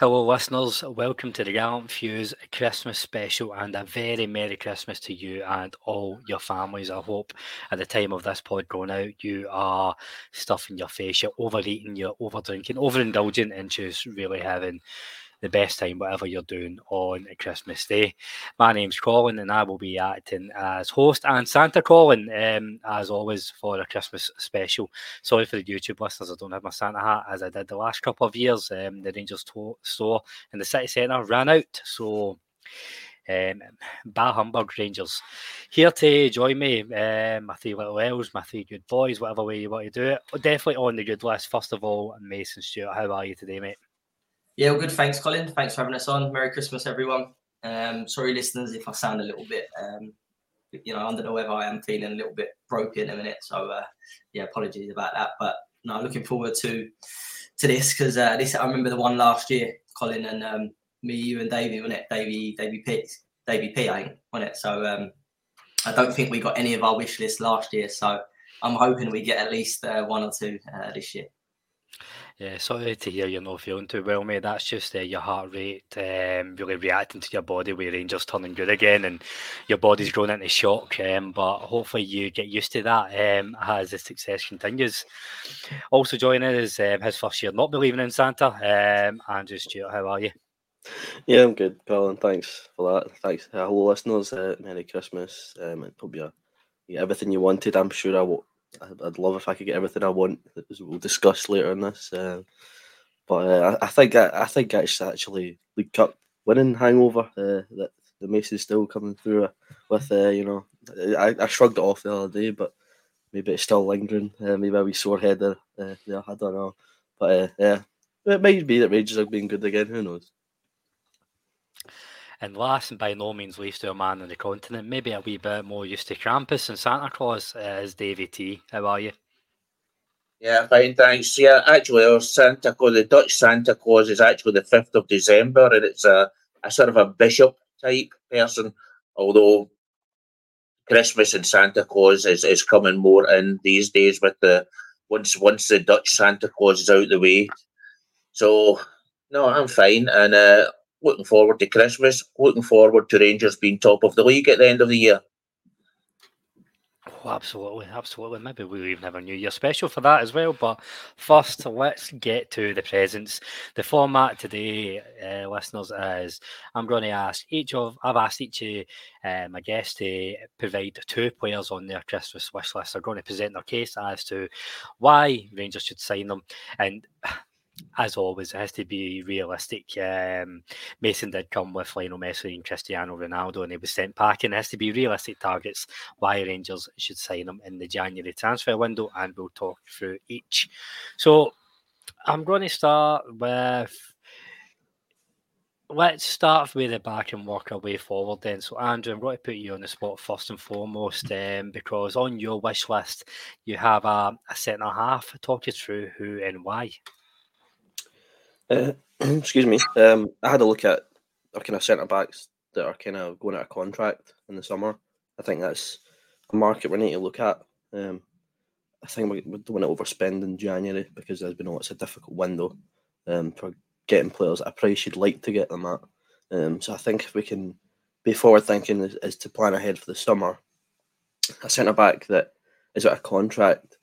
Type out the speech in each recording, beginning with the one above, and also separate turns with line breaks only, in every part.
Hello, listeners. Welcome to the Gallant Few's Christmas special and a very Merry Christmas to you and all your families. I hope at the time of this pod going out, you are stuffing your face, you're overeating, you're overdrinking, overindulging, and just really having the best time, whatever you're doing on Christmas Day. My name's Colin, and I will be acting as host and Santa Colin, um, as always, for a Christmas special. Sorry for the YouTube listeners, I don't have my Santa hat as I did the last couple of years. Um, the Rangers to- store in the city centre ran out, so. Um, Bah Humbug Rangers here to join me. Um, my three little elves, my three good boys, whatever way you want to do it. Definitely on the good list. First of all, Mason Stewart, how are you today, mate?
Yeah, well, good. Thanks, Colin. Thanks for having us on. Merry Christmas, everyone. Um, sorry, listeners, if I sound a little bit, um, you know, under the weather. I am feeling a little bit broken in a minute. So, uh, yeah, apologies about that. But no, looking forward to to this because uh, this I remember the one last year, Colin and um, me, you and Davey, wasn't it? Davey, Davey P, Davey P, I think, wasn't it? So, um, I don't think we got any of our wish list last year. So, I'm hoping we get at least uh, one or two uh, this year.
Yeah, sorry to hear you're not feeling too well, mate. That's just uh, your heart rate um, really reacting to your body with Rangers turning good again, and your body's going into shock. Um, but hopefully you get used to that um, as the success continues. Also joining us um, his first year not believing in Santa. Um, Andrew Stewart, how are you?
Yeah, I'm good, Colin. Thanks for that. Thanks, hello, listeners. Uh, Merry Christmas. Um, hope you everything you wanted. I'm sure I will. I'd love if I could get everything I want. We'll discuss later in this. Uh, but uh, I, I think I, I think it's actually League Cup winning hangover uh, that the Mason's still coming through with. Uh, you know, I, I shrugged it off the other day, but maybe it's still lingering. Uh, maybe a wee sore head there. Uh, yeah, I don't know. But yeah, it might be that Rangers are being good again. Who knows?
And last and by no means least to a man on the continent, maybe a wee bit more used to Krampus and Santa Claus, uh, is Davy T. How are you?
Yeah, fine, thanks. Yeah, actually, our Santa Claus, the Dutch Santa Claus, is actually the 5th of December, and it's a, a sort of a bishop type person, although Christmas and Santa Claus is, is coming more in these days with the once once the Dutch Santa Claus is out the way. So no, I'm fine and uh, looking forward to Christmas. Looking forward to Rangers being top of the league at the end of the year.
Oh, absolutely, absolutely. Maybe we'll even have a New Year special for that as well. But first, let's get to the presents. The format today, uh, listeners, is I'm going to ask each of I've asked each of uh, my guests to provide two players on their Christmas wish list. They're going to present their case as to why Rangers should sign them, and as always, it has to be realistic. Um, Mason did come with Lionel Messi and Cristiano Ronaldo, and he was sent packing. It has to be realistic targets why Rangers should sign them in the January transfer window, and we'll talk through each. So I'm going to start with. Let's start with the back and work our way forward then. So, Andrew, I'm going to put you on the spot first and foremost um, because on your wish list, you have a, set and a centre half. Talk you through who and why.
Uh, excuse me. Um, I had a look at our kind of centre backs that are kind of going out of contract in the summer. I think that's a market we need to look at. Um, I think we, we don't want to overspend in January because we know it's a difficult window um, for getting players at a price you'd like to get them at. Um, so I think if we can be forward thinking is, is to plan ahead for the summer, a centre back that is out of contract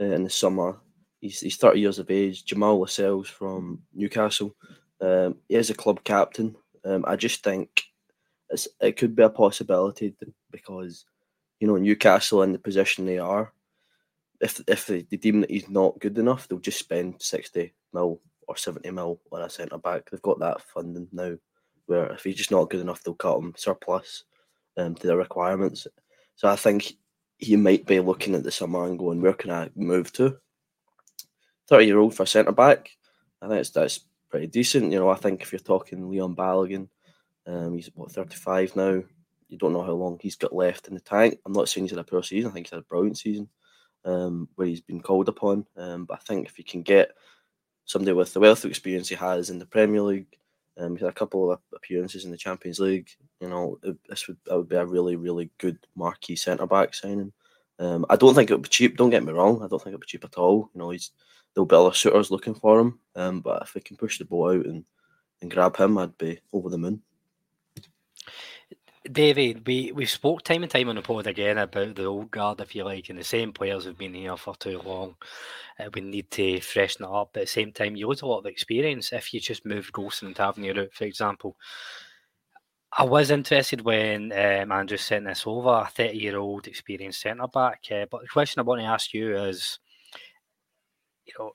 uh, in the summer he's, he's 30 years of age. Jamal Lascelles from Newcastle. Um, he is a club captain. Um, I just think it could be a possibility because, you know, Newcastle in the position they are, if if they, they deem that he's not good enough, they'll just spend 60 mil or 70 mil on a centre back. They've got that funding now where if he's just not good enough, they'll cut him surplus um, to their requirements. So I think he might be looking at the summer and going, where can I move to? 30 year old for centre back, I think that's pretty decent. You know, I think if you're talking Leon Balogun, um, he's what 35 now. You don't know how long he's got left in the tank. I'm not saying he's had a poor season. I think he's had a brilliant season um, where he's been called upon. Um, but I think if you can get somebody with the wealth of experience he has in the Premier League, um, he's had a couple of appearances in the Champions League. You know, this would that would be a really really good marquee centre back signing. Um, I don't think it would be cheap. Don't get me wrong. I don't think it would be cheap at all. You know, he's there'll be other suitors looking for him. Um, but if we can push the ball out and, and grab him, I'd be over the moon.
David, we we spoke time and time on the pod again about the old guard, if you like, and the same players have been here for too long. Uh, we need to freshen it up. But at the same time, you lose a lot of experience if you just move Goldson and Tavernier out, for example. I was interested when um, Andrew sent this over, a 30 year old experienced centre back. Uh, but the question I want to ask you is, you know,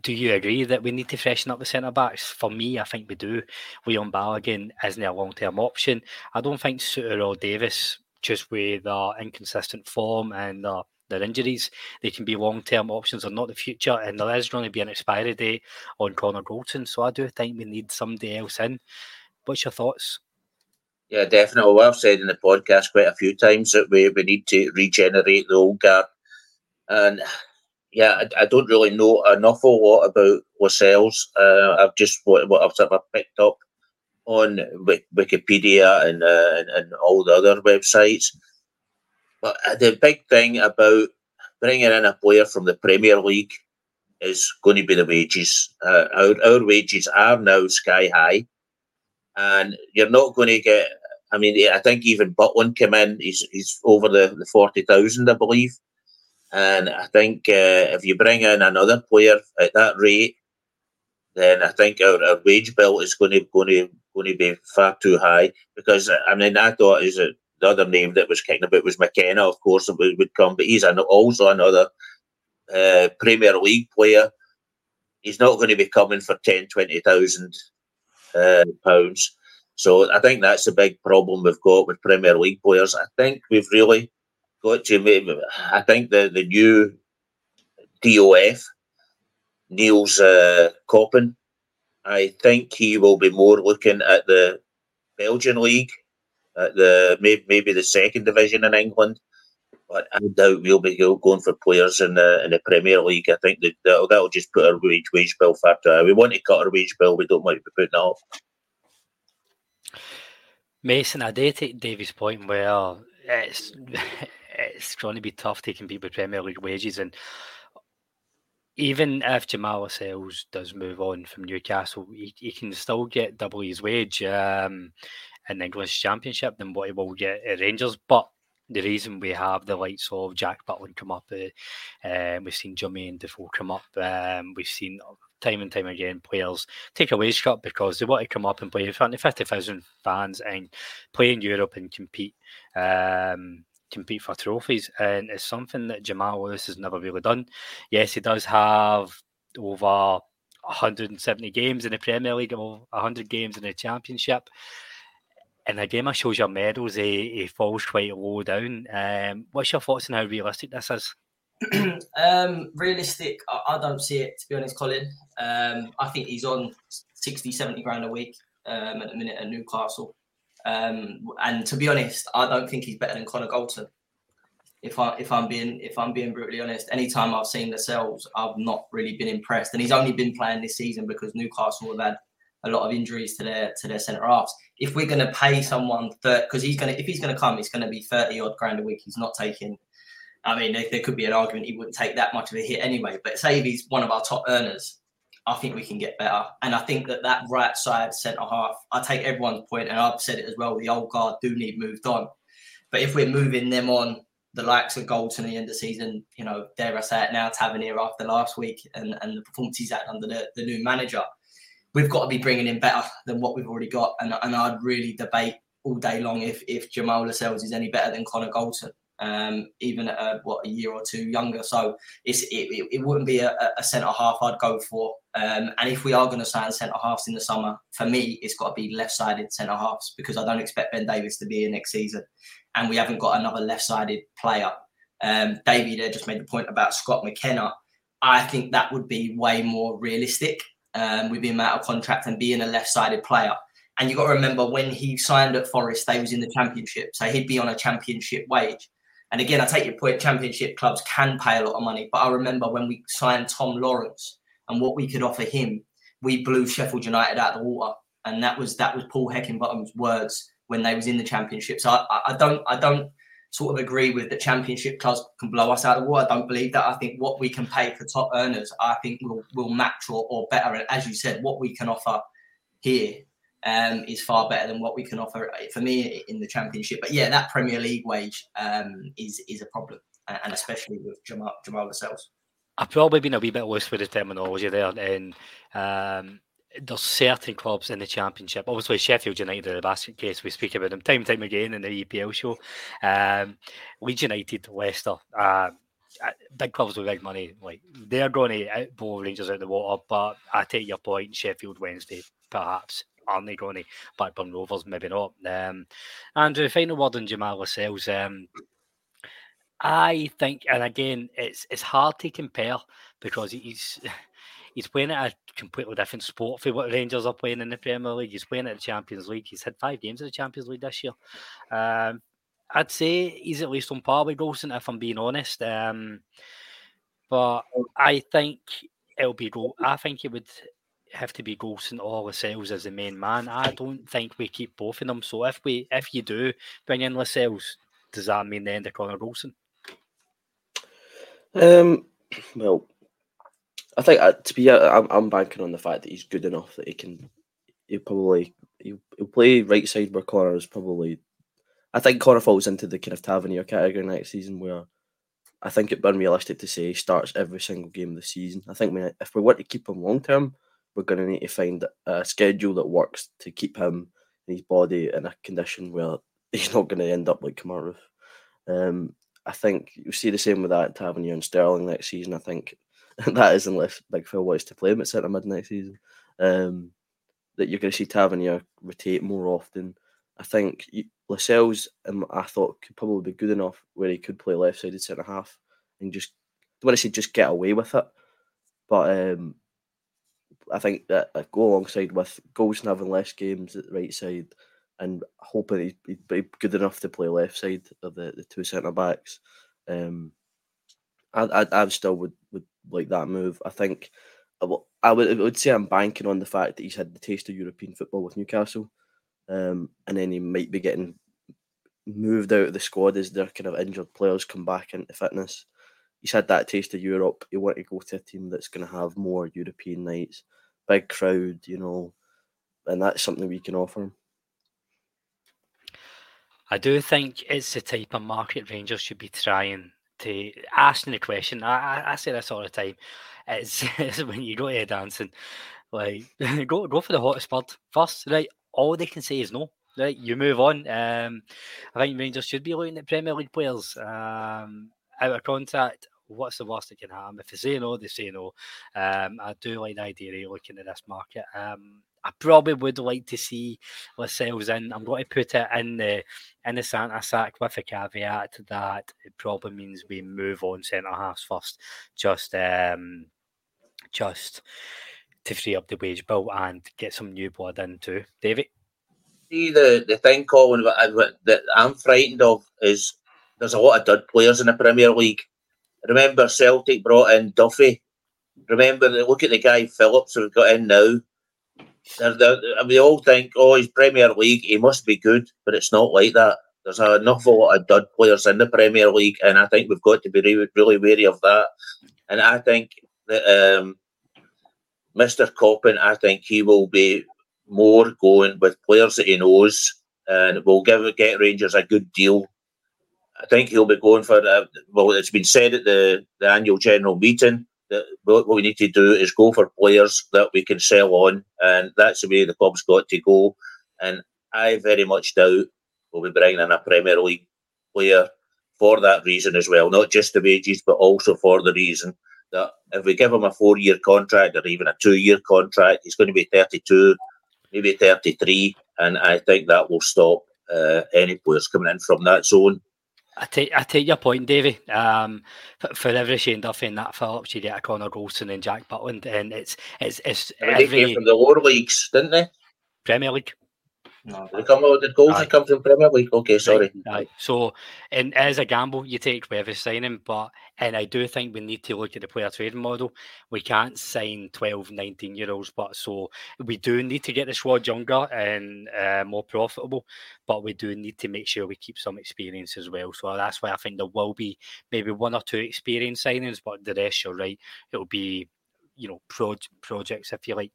do you agree that we need to freshen up the centre backs? For me, I think we do. Leon Balogun isn't a long term option. I don't think Souttar or Davies, just with their inconsistent form and their, their injuries, they can be long term options or not the future. And there is going to be an expiry date on Connor Goldson. So I do think we need somebody else in. What's your thoughts?
Yeah, definitely. Well, I've said in the podcast quite a few times that we, we need to regenerate the old guard. And yeah, I, I, don't really know an awful lot about Lascelles. Uh, I've just what, what I've sort of picked up on Wikipedia and, uh, and, and all the other websites. But uh, the big thing about bringing in a player from the Premier League is going to be the wages. Uh, our, our wages are now sky high, and you're not going to get. I mean, I think even Butland came in. He's he's over the, the forty thousand, I believe. And I think uh, if you bring in another player at that rate, then I think our, our wage bill is going to going to going to be far too high. Because I mean, I thought is it the other name that was kicking about was McKenna, of course, would, would come, but he's an, also another uh, Premier League player. He's not going to be coming for 10, 20,000 uh, pounds. So I think that's a big problem we've got with Premier League players. I think we've really got to. I think the the new DOF, Niels uh, I think he will be more looking at the Belgian league, at the maybe, maybe the second division in England. But I doubt we'll be going for players in the in the Premier League. I think that that'll, that'll just put our wage wage bill far too high. We want to cut our wage bill. We don't want to be putting up.
Mason, I did take Davy's point where it's it's going to be tough to compete with Premier League wages. And even if Jamal Lascelles does move on from Newcastle, he, he can still get double his wage um, in the English Championship than what he will get at Rangers. But the reason we have the likes of Jack Butland come up, uh, um, we've seen Jermaine Defoe come up, um, we've seen time and time again players take a wage cut because they want to come up and play in front of 50,000 fans and play in Europe and compete. Um, compete for trophies, and it's something that Jamal Lewis has never really done. Yes, he does have over 170 games in the Premier League, over 100 games in the Championship. In a game shows your medals, he, he falls quite low down. Um, what's your thoughts on how realistic this is?
um, realistic, I, I, don't see it to be honest, Colin. Um, I think he's on 60, 70 grand a week um, at the minute at Newcastle. Um, and to be honest, I don't think he's better than Connor Goldson. If I if I'm being if I'm being brutally honest, anytime I've seen Lascelles, I've not really been impressed. And he's only been playing this season because Newcastle have had a lot of injuries to their to their centre halves. If we're going to pay someone because he's going to if he's going to come, it's going to be thirty odd grand a week. He's not taking. I mean, there, there could be an argument he wouldn't take that much of a hit anyway. But say if he's one of our top earners, I think we can get better. And I think that that right side centre half, I take everyone's point, and I've said it as well. The old guard do need moved on, but if we're moving them on the likes of Goldson at the end of season, you know, dare I say it now, Tavernier after last week and, and the performance he's had under the, the new manager, we've got to be bringing in better than what we've already got. And, and I'd really debate all day long if, if Jamal Lascelles is any better than Connor Goldson, um, even a, what a year or two younger. So it's it, it, it wouldn't be a, a centre half I'd go for. Um, and if we are going to sign centre halves in the summer, for me, it's got to be left sided centre halves because I don't expect Ben Davies to be here next season and we haven't got another left-sided player. Um, there just made the point about Scott McKenna. I think that would be way more realistic um, with him out of contract and being a left-sided player. And you've got to remember when he signed at Forest, they was in the championship, so he'd be on a championship wage. And again, I take your point. Championship clubs can pay a lot of money, but I remember when we signed Tom Lawrence and what we could offer him, we blew Sheffield United out of the water, and that was that was Paul Heckingbottom's words when they was in the championship. So I, I don't I don't sort of agree with the championship clubs can blow us out of the water. I don't believe that. I think what we can pay for top earners, I think will will match or, or better. And as you said, what we can offer here um, is far better than what we can offer for me in the championship. But yeah, that Premier League wage um, is is a problem, and especially with Jamal Jamal Lascelles.
I've probably been a wee bit loose with the terminology there, and um, there's certain clubs in the championship. Obviously, Sheffield United are the basket case, we speak about them time and time again in the EPL show. Um, Leeds United, Leicester, uh, uh, big clubs with big money, like they're going to blow Rangers out the water. But I take your point, Sheffield Wednesday, perhaps. Aren't they going to Blackburn Rovers? Maybe not. Um, Andrew, final word on Jamal Lascelles. Um, I think, and again, it's it's hard to compare because he's he's playing at a completely different sport for what Rangers are playing in the Premier League. He's playing at the Champions League. He's had five games in the Champions League this year. Um, I'd say he's at least on par with Goldson, if I'm being honest. Um, but I think it'll be. I think it would have to be Goldson or Lascelles as the main man. I don't think we keep both of them. So if we if you do bring in Lascelles, does that mean the end of Connor Goldson?
Um. Well, I think uh, to be, uh, I'm, I'm banking on the fact that he's good enough that he can. He'll probably he'll, he'll play right side where Connor is probably. I think Connor falls into the kind of Tavernier category next season where I think it'd be unrealistic to say he starts every single game of the season. I think we, if we want to keep him long term, we're going to need to find a schedule that works to keep him and his body in a condition where he's not going to end up like Kamara. Um, I think you'll see the same with that Tavernier and Sterling next season. I think that is unless Big Phil wants to play him at centre mid next season. Um, that you're going to see Tavernier rotate more often. I think Lascelles, um, I thought, could probably be good enough where he could play left sided centre half and just, I want to say just get away with it. But um, I think that I go alongside with Goldson having less games at the right side and hoping he'd, he'd be good enough to play left side of the, the two centre backs. Um, I, I, I still would, would like that move. I think I would, I would say I'm banking on the fact that he's had the taste of European football with Newcastle, um, and then he might be getting moved out of the squad as their kind of injured players come back into fitness. He's had that taste of Europe. He want to go to a team that's going to have more European nights, big crowd, you know, and that's something we can offer him.
I do think it's the type of market Rangers should be trying to asking the question. I, I, I say this all the time. It's, it's when you go to a dancing, like go go for the hottest bird first, right? All they can say is no. Right, you move on. Um, I think Rangers should be looking at Premier League players um, out of contact. What's the worst that can happen? If they say no, they say no. Um, I do like the idea of looking at this market. Um, I probably would like to see Lascelles in. I'm going to put it in the in the Santa sack with a caveat that it probably means we move on centre halves first, just um, just to free up the wage bill and get some new blood in too. David.
See the the thing, Colin, that I'm frightened of is there's a lot of dud players in the Premier League. Remember Celtic brought in Duffy. Remember, look at the guy Phillips who got in now. They're, they're, we all think, oh, he's Premier League, he must be good, but it's not like that. There's an awful lot of dud players in the Premier League, and I think we've got to be really, really wary of that. And I think that um, Mr. Koppen, I think he will be more going with players that he knows, and will give get Rangers a good deal. I think he'll be going for. Uh, well, it's been said at the, the annual general meeting that what we need to do is go for players that we can sell on, and that's the way the club's got to go. And I very much doubt we'll be bringing in a Premier League player for that reason as well, not just the wages, but also for the reason that if we give him a four year contract or even a two year contract, he's going to be 32, maybe 33, and I think that will stop uh, any players coming in from that zone.
I take I take your point, Davy. Um, for, for, every Shane Duffy and Nat Phillips, you get a Connor Goldson and Jack Butland, and it's it's it's
every... From the lower leagues, didn't they?
Premier League.
No, they come out. The goals they come from Premier League. Okay, sorry.
Right, So, and as a gamble, you take with every signing, but and I do think we need to look at the player trading model. We can't sign 12, 19 year olds, but so we do need to get the squad younger and uh, more profitable, but we do need to make sure we keep some experience as well. So that's why I think there will be maybe one or two experience signings, but the rest, you're right, it'll be you know pro- projects if you like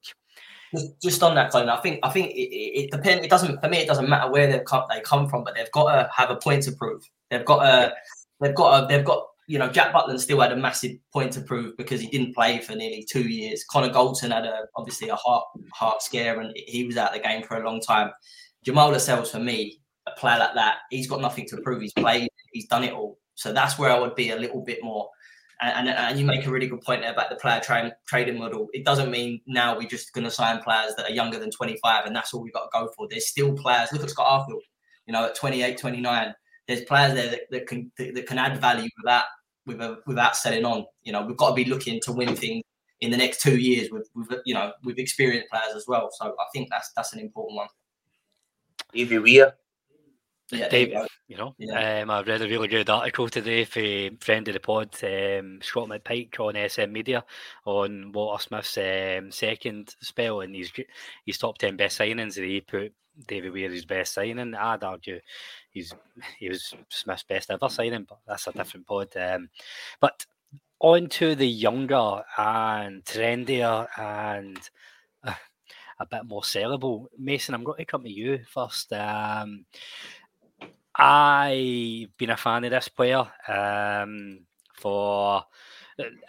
just, just on that, Colin, I think I think it, it, it depends. It doesn't for me. It doesn't matter where they come they come from, but they've got to have a point to prove. They've got a they've got a they've got you know Jack Butland still had a massive point to prove because he didn't play for nearly two years. Connor Goldson had a obviously a heart heart scare and he was out of the game for a long time. Jamal Lascelles for me, a player like that, he's got nothing to prove. He's played, he's done it all. So that's where I would be a little bit more and, and, and, you make a really good point there about the player tra- trading model. It doesn't mean now we're just going to sign players that are younger than 25 and that's all we've got to go for. There's still players. Look at Scott Arfield, you know, at 28, 29. There's players there that, that can that can add value without without, without selling on. You know, we've got to be looking to win things in the next two years with, with you know with experienced players as well. So I think that's that's an important one.
Evie Weir uh,
yeah, Dave, you know, yeah. um, I read a really good article today for friend of the pod, um, Scott McPike on SM Media on Walter Smith's um, second spell and his his top ten best signings. And he put David Weir his best signing. I'd argue he's he was Smith's best ever signing, but that's a different pod. Um, but on to the younger and trendier and uh, a bit more sellable. Mason, I'm going to come to you first. Um, I've been a fan of this player um, for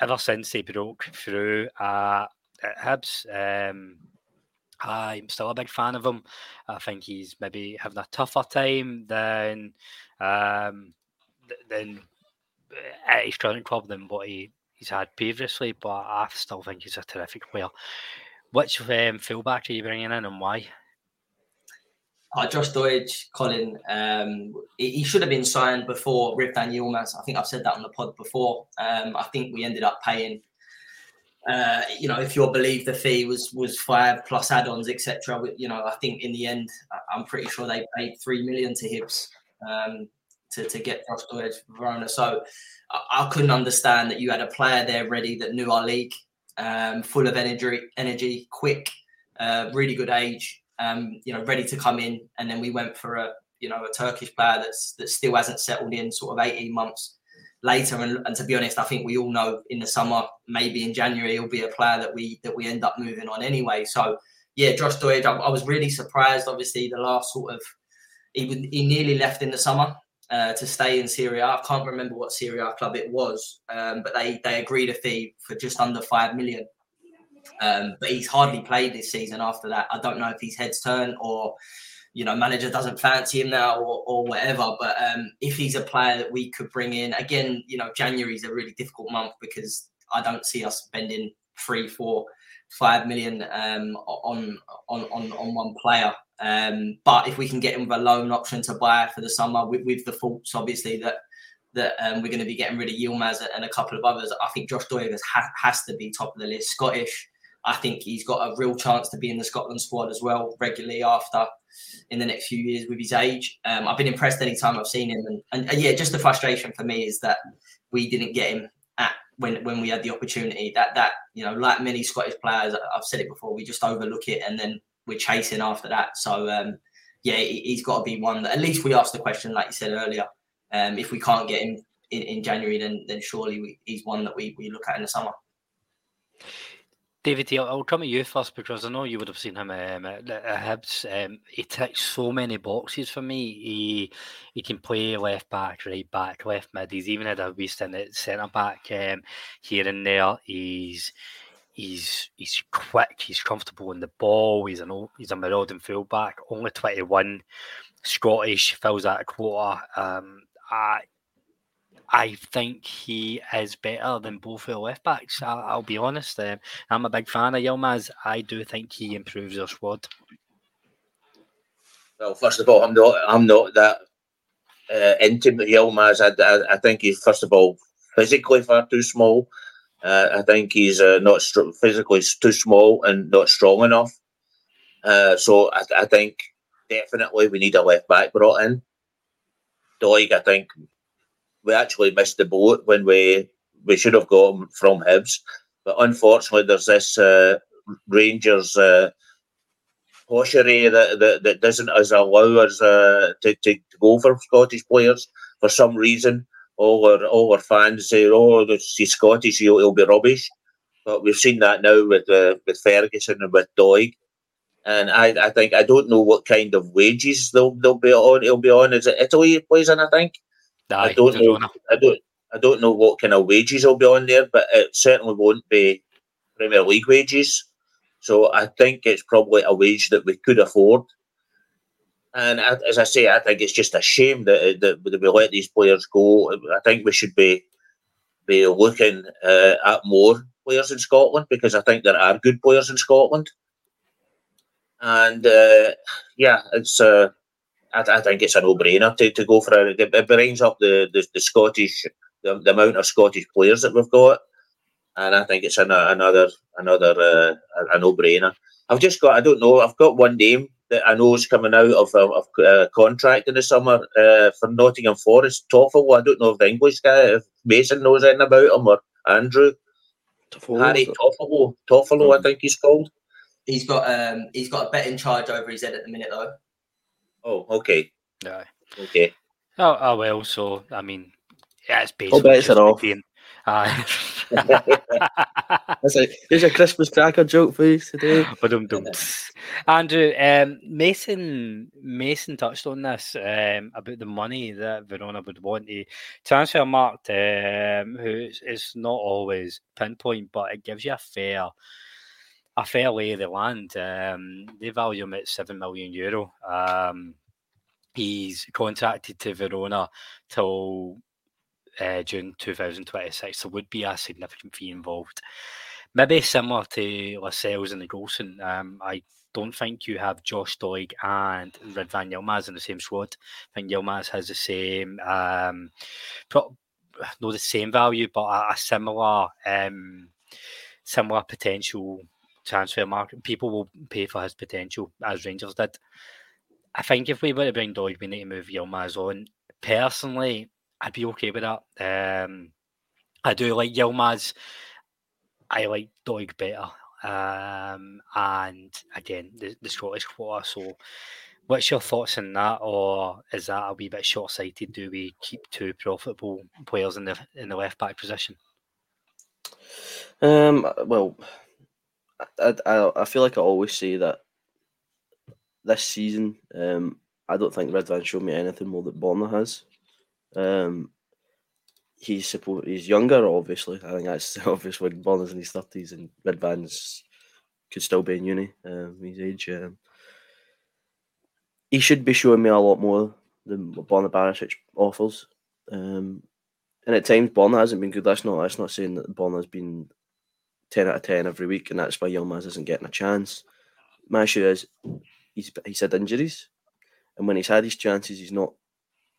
ever since he broke through at, at Hibs. Um, I'm still a big fan of him. I think he's maybe having a tougher time than um, than at his current club than what he, he's had previously. But I still think he's a terrific player. Which um, fullback are you bringing in and why?
Uh, Josh Doig, Colin, um, he, should have been signed before Ridvan Yilmaz. I think I've said that on the pod before. Um, I think we ended up paying, uh, you know, if you'll believe the fee was was five plus add-ons, etc. You know, I think in the end, I'm pretty sure they paid three million to Hibs um, to to get Josh Doig Verona. So I, I, couldn't understand that you had a player there ready that knew our league, um, full of energy, energy, quick, uh, really good age um, you know, ready to come in. And then we went for a, you know, a Turkish player that's that still hasn't settled in sort of 18 months later. And, and to be honest, I think we all know in the summer, maybe in January, he'll be a player that we that we end up moving on anyway. So yeah, Josh Doig, I, I was really surprised. Obviously, the last sort of he would, he nearly left in the summer. Uh, to stay in Serie A, I can't remember what Serie A club it was, um, but they they agreed a fee for just under five million. Um, but he's hardly played this season after that. I don't know if his head's turned or, you know, manager doesn't fancy him now or, or whatever. But um, if he's a player that we could bring in, again, you know, January is a really difficult month because I don't see us spending three, four, five million um, on, on on on one player. Um, but if we can get him with a loan option to buy for the summer, with, with the faults obviously that that um, we're going to be getting rid of Yilmaz and a couple of others, I think Josh Doig has, has to be top of the list. Scottish, I think he's got a real chance to be in the Scotland squad as well regularly after in the next few years with his age. Um, I've been impressed any time I've seen him, and, and, and, yeah, just the frustration for me is that we didn't get him at when when we had the opportunity. That that you know, like many Scottish players, I've said it before, we just overlook it and then we're chasing after that. So um, yeah, he's got to be one that at least we asked the question, like you said earlier. Um, if we can't get him in, in January, then then surely we, he's one that we, we look at in the summer
David, I'll, I'll come at you first because I know you would have seen him um, at, Hibs. Um, he ticks so many boxes for me. He he can play left back, right back, left mid. He's even had a wee stint at centre back um, here and there. He's he's he's quick. He's comfortable in the ball. He's an he's a marauding fullback. Only twenty one, Scottish fills that quota. Um, I I think he is better than both of the left backs. I'll, I'll be honest. Um, I'm a big fan of Yilmaz. I do think he improves our squad.
Well, first of all, I'm not. I'm not that uh, intimate Yilmaz. I, I, I think he's first of all physically far too small. Uh, I think he's uh, not physically too small and not strong enough. Uh, so I, I, think definitely we need a left back brought in. Doig, I think we actually missed the boat when we we should have gone from Hibs, but unfortunately there's this uh, Rangers uh, that, that, that doesn't as allow us uh, to, to, to go for Scottish players for some reason. All our all our fans say, "Oh, he's Scottish, he'll, he'll be rubbish." But we've seen that now with uh, with Ferguson and with Doig. And I, I think I don't know what kind of wages they'll they'll be on. He'll be on. Is it Italy he plays in? I think.
Aye,
I don't know. I don't. I don't know what kind of wages will be on there, but it certainly won't be Premier League wages. So I think it's probably a wage that we could afford. And as I say, I think it's just a shame that, that, that we let these players go. I think we should be be looking uh, at more players in Scotland because I think there are good players in Scotland. And uh, yeah, it's uh, I, I, think it's a no-brainer to, to go for it. It brings up the, the, the Scottish the, the, amount of Scottish players that we've got, and I think it's an, another another uh, a, a no-brainer. I've just got I don't know I've got one name that I know is coming out of a of, uh, contract in the summer uh, for Nottingham Forest. Toffel. I don't know if the English guy, if Mason knows anything about him or Andrew. Toffolo. Harry Toffolo. Toffolo, mm-hmm. I think he's called.
He's got um he's got a bet in charge over his head at the minute though.
Oh, okay.
Yeah.
Okay.
Oh, oh well. So I mean, yeah, it's basically.
I'll bet it's an off.
Uh,
That's a, here's a Christmas cracker joke for you today.
Andrew, um, Mason Mason touched on this um, about the money that Verona would want to Transfermarkt, um, who is not always pinpoint, but it gives you a fair a fair lay of the land. Um, they value him at seven million euro. Um, he's contracted to Verona till uh, June 2026. So would be a significant fee involved. Maybe similar to Lascelles and the Goldson. Um, I don't think you have Josh Doig and Ridvan Yilmaz in the same squad. I think Yilmaz has the same, um, pro- not the same value, but a, a similar, um, similar potential transfer market. People will pay for his potential as Rangers did. I think if we were to bring Doig, we need to move Yilmaz on. Personally, I'd be okay with that. Um, I do like Yilmaz. I like Doig better. Um, and again, the, the Scottish quota. So, what's your thoughts on that, or is that a wee bit short sighted? Do we keep two profitable players in the in the left back position?
Um, well, I, I, I feel like I always say that this season, um, I don't think Ridvan showed me anything more that Borna has. Um, he's supposed he's younger, obviously. I think that's obvious when Borna's in his thirties and Ridvan's could still be in uni. Um, his age. Um, he should be showing me a lot more than what Borna Barisic offers. Um, and at times Borna hasn't been good. That's not that's not saying that Borna's been ten out of ten every week, and that's why Yilmaz isn't getting a chance. My issue is he's he's had injuries, and when he's had his chances, he's not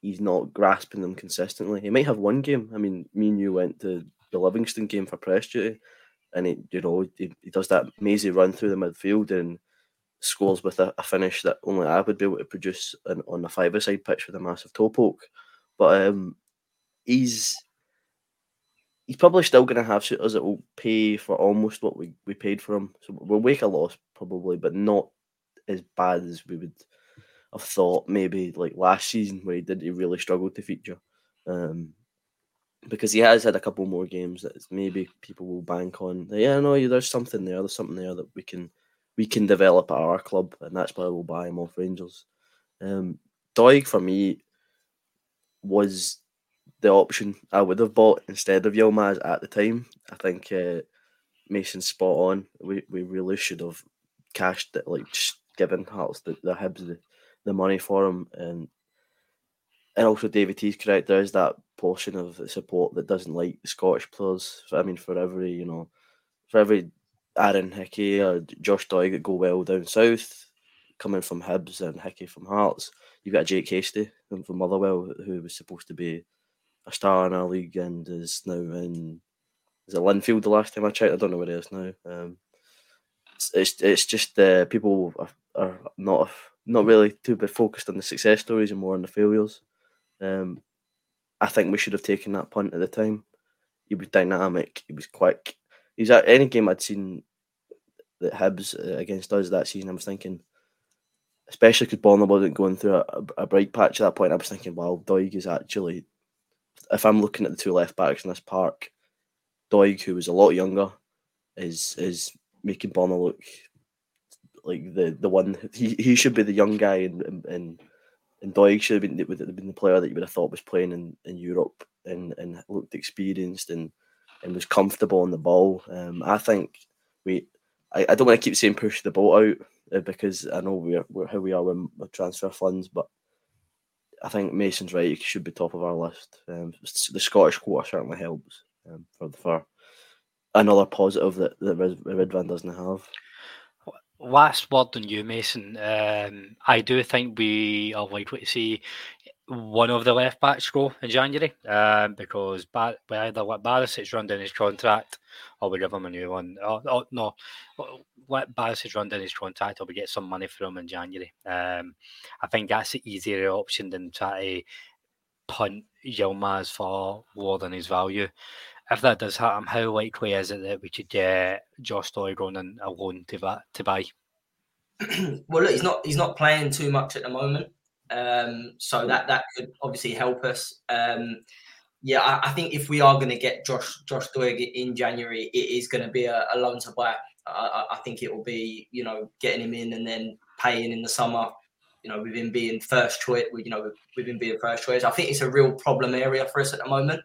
he's not grasping them consistently. He might have one game. I mean, me and you went to the Livingston game for press duty, and he, you know, he, he does that mazy run through the midfield and scores with a, a, finish that only I would be able to produce on, on a five-a-side pitch with a massive toe poke. But um, he's he's probably still going to have shooters that will pay for almost what we, we paid for him. So we'll make a loss probably, but not as bad as we would I've thought maybe like last season where he did he really struggled to feature. Um, because he has had a couple more games that maybe people will bank on. Yeah, no, there's something there. There's something there that we can we can develop at our club, and that's why we'll buy him off Rangers. Um, Doig for me was the option I would have bought instead of Yilmaz at the time. I think uh, Mason's spot on. We we really should have cashed it, like just given Hearts the, the Hibs the, the money for him, and and also David T's correct. There is that portion of the support that doesn't like the Scottish players. I mean, for every you know, for every Aaron Hickey or Josh Doig that go well down south, coming from Hibs and Hickey from Hearts, you've got Jake Hastie from Motherwell who was supposed to be a star in our league and is now in is it Linfield the last time I checked? I don't know where he is now. Um, it's, it's it's just uh, people are, are not not really too bit focused on the success stories and more on the failures. Um, I think we should have taken that punt at the time. He was dynamic. He was quick. He's at any game I'd seen that Hibs uh, against us that season. I was thinking, especially because Borna wasn't going through a, a, bright patch at that point. I was thinking, wow, Doig is actually. If I'm looking at the two left backs in this park, Doig, who was a lot younger, is is making Borna look like the the one. He, he should be the young guy, and and and Doig should have been, would have been the player that you would have thought was playing in, in Europe and, and looked experienced and and was comfortable on the ball. Um, I think we. I, I don't want to keep saying push the boat out uh, because I know we're, we're how we are with transfer funds, but I think Mason's right. He should be top of our list. Um, the Scottish quota certainly helps um, for for another positive that that Ridvan doesn't have.
Last word on you, Mason. Um, I do think we are likely to see one of the left backs go in January um, because Bar- we either let Barisic run down his contract or we give him a new one. Oh, oh, no, let Barisic run down his contract or we get some money from him in January. Um, I think that's the easier option than try to punt Yilmaz for more than his value if that does happen, how likely is it that we could get Josh Doig on a loan to, buy, to buy?
well, look, he's not he's not playing too much at the moment, um, so that that could obviously help us. Um, yeah, I, I, think if we are going to get Josh Josh Doig in January, it is going to be a, a loan to buy. I, I, think it will be you know getting him in and then paying in the summer. You know, with him being first choice, you know, with him being first choice, I think it's a real problem area for us at the moment.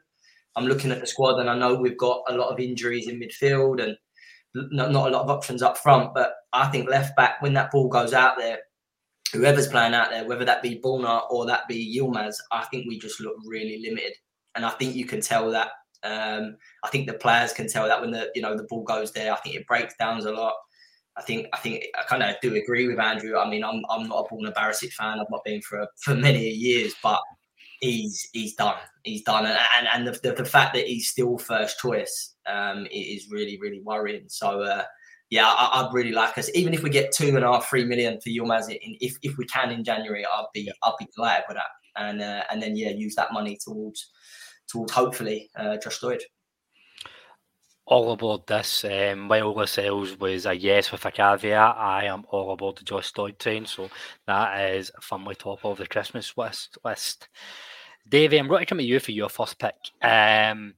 I'm looking at the squad and I know we've got a lot of injuries in midfield and not, not a lot of options up front. But I think left back, when that ball goes out there, whoever's playing out there, whether that be Borna or that be Yilmaz, I think we just look really limited. And I think you can tell that. Um, I think the players can tell that when the you know the ball goes there. I think it breaks down a lot. I think I think I kind of do agree with Andrew. I mean, I'm I'm not a Borna Barisic fan. I've not been for for many years, but he's he's done. He's done, and and, the, the, the fact that he's still first choice um, is really really worrying. So uh, yeah, I, would really like us. Even if we get two and a half, three million for Yilmaz, if if we can in January, I'll be I'll be delighted with that. And uh, and then yeah, use that money towards towards hopefully uh, Josh Doig
all aboard this. Um, while Lascelles was a yes with a caveat, I am all aboard the Josh Doig train. So that is firmly top of the Christmas list. list. Davey, I'm going to come to you for your first pick. Um,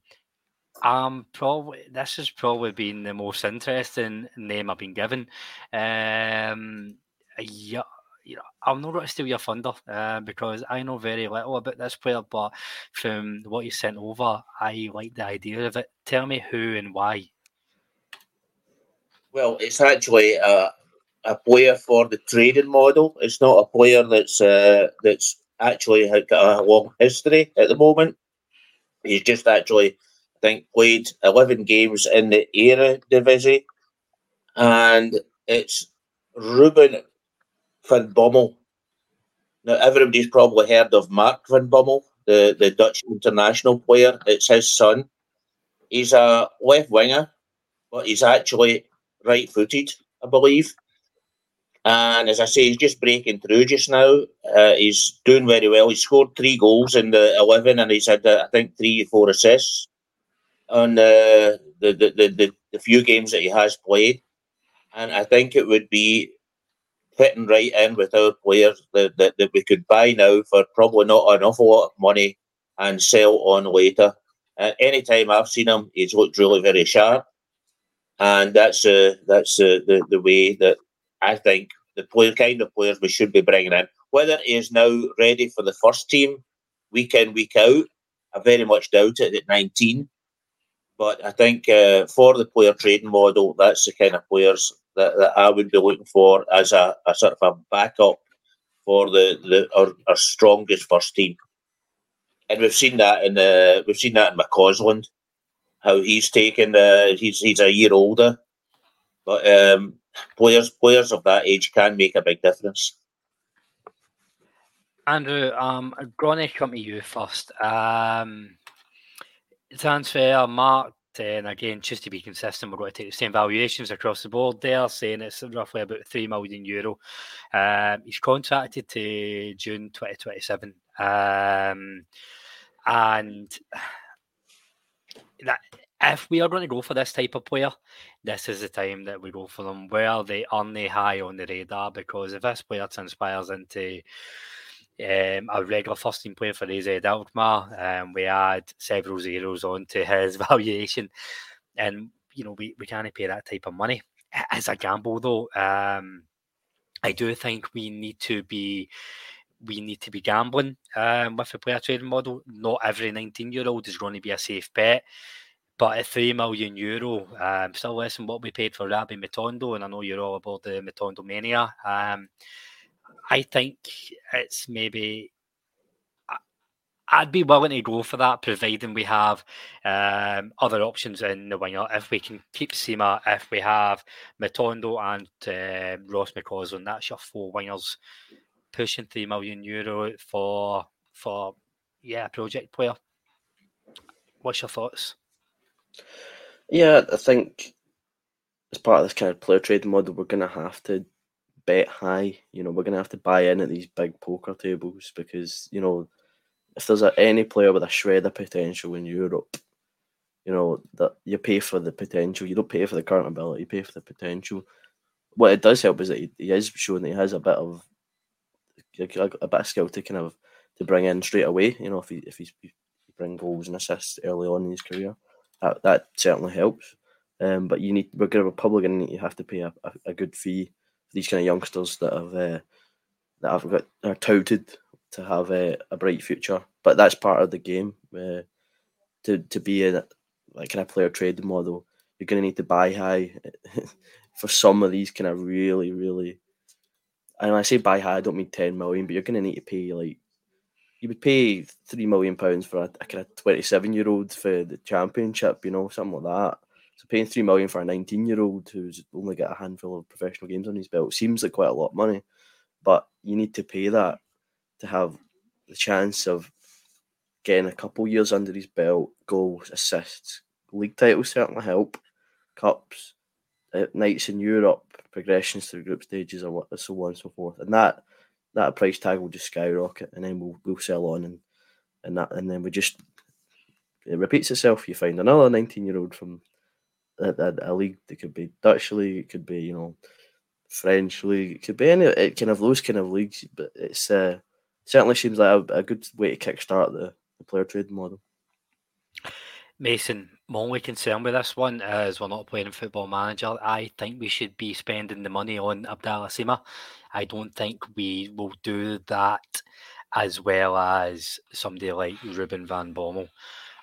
um, probably this has probably been the most interesting name I've been given. Um, yeah, you know, I'm not going to steal your thunder uh, because I know very little about this player, but from what you sent over, I like the idea of it. Tell me who and why.
Well, it's actually a, a player for the trading model. It's not a player that's uh, that's actually got a long history at the moment. He's just actually, I think, played 11 games in the Era division, and it's Ruben Van Bommel. Now, everybody's probably heard of Mark Van Bommel, the, the Dutch international player. It's his son. He's a left winger, but he's actually right footed, I believe. And as I say, he's just breaking through just now. Uh, he's doing very well. He scored three goals in the 11 and he's had, uh, I think, three or four assists on uh, the, the, the, the, the few games that he has played. And I think it would be fitting right in with our players that, that, that we could buy now for probably not an awful lot of money and sell on later. Uh, any time I've seen him, he's looked really very sharp, and that's uh, that's uh, the the way that I think the player kind of players we should be bringing in. Whether he is now ready for the first team week in week out, I very much doubt it at 19. But I think uh, for the player trading model, that's the kind of players that, that I would be looking for as a, a sort of a backup for the, the our, our strongest first team. And we've seen that in the we've seen that in McCausland, how he's taken uh, he's he's a year older, but um, players players of that age can make a big difference.
Andrew, um, Gronny, come to you first. Um, Transfermarkt, and again, just to be consistent, we're going to take the same valuations across the board. There, saying it's roughly about three million euro. Um, he's contracted to June 2027, um, and that if we are going to go for this type of player, this is the time that we go for them. Where they are they high on the radar? Because if this player transpires into um, a regular first team player for AZ Alkmaar, um, we add several zeros onto his valuation, and you know we, we can't pay that type of money. As a gamble, though, um, I do think we need to be we need to be gambling um, with the player trading model. Not every 19 year old is going to be a safe bet. But at three million euro, um, still less than what we paid for Rabbi Matondo, and I know you're all about the Matondo mania. Um, I think it's maybe I'd be willing to go for that, providing we have um, other options in the winger. If we can keep Sima, if we have Matondo and uh, Ross McCausland, that's your four wingers pushing three million euro for for yeah project player. What's your thoughts?
Yeah, I think as part of this kind of player trade model, we're going to have to bet high. You know, we're going to have to buy in at these big poker tables because, you know, if there's a, any player with a shred of potential in Europe, you know, that you pay for the potential. You don't pay for the current ability, you pay for the potential. What it does help is that he, he is showing that he has a bit of a, a, bit of skill to kind of to bring in straight away. You know, if he if he's he bring goals and assists early on in his career that that certainly helps. Um, but you need we're going to probably going to have to pay a, a, a, good fee these kind of youngsters that have uh, that have got are touted to have a, a bright future. But that's part of the game. Uh, to to be a like kind of player trade model, you're going to need to buy high for some of these kind of really really. And when I say buy high, I don't mean ten million, but you're going to need to pay like you would pay three million pounds for a, a kind of twenty-seven year old for the championship, you know, something like that. So paying three million for a nineteen year old who's only got a handful of professional games on his belt seems like quite a lot of money, but you need to pay that to have the chance of getting a couple years under his belt, goals, assists, league titles certainly help, cups, uh, nights in Europe, progressions through group stages, what so on and so forth, and that that price tag will just skyrocket, and then we'll we'll sell on, and and that, and then we just it repeats itself. You find another nineteen year old from a, a, league. It could be Dutch league. It could be you know French league. It could be any it kind of those kind of leagues. But it's uh, certainly seems like a, a good way to kickstart the, the player trade model.
Mason, my only concern with this one is we're not playing football manager. I think we should be spending the money on Abdallah Sima. I don't think we will do that as well as somebody like Ruben van Bommel.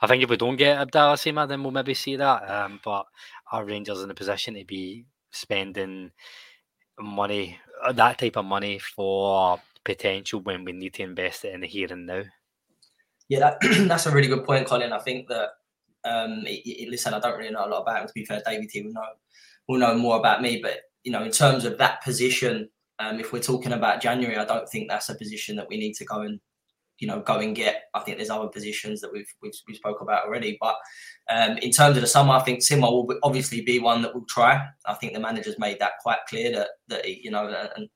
I think if we don't get Abdallah Sima, then we'll maybe see that. Um, but our Rangers in a position to be spending money, uh, that type of money for potential when we need to invest it in the here and now.
Yeah, that, that's a really good point, Colin. I think that um, it, it, listen, I don't really know a lot about him. To be fair, David T will know will know more about me. But you know, in terms of that position, um, if we're talking about January, I don't think that's a position that we need to go and you know go and get. I think there's other positions that we've we've, we spoke about already. But um, in terms of the summer, I think Sima will obviously be one that we'll try. I think the manager's made that quite clear that that he, you know and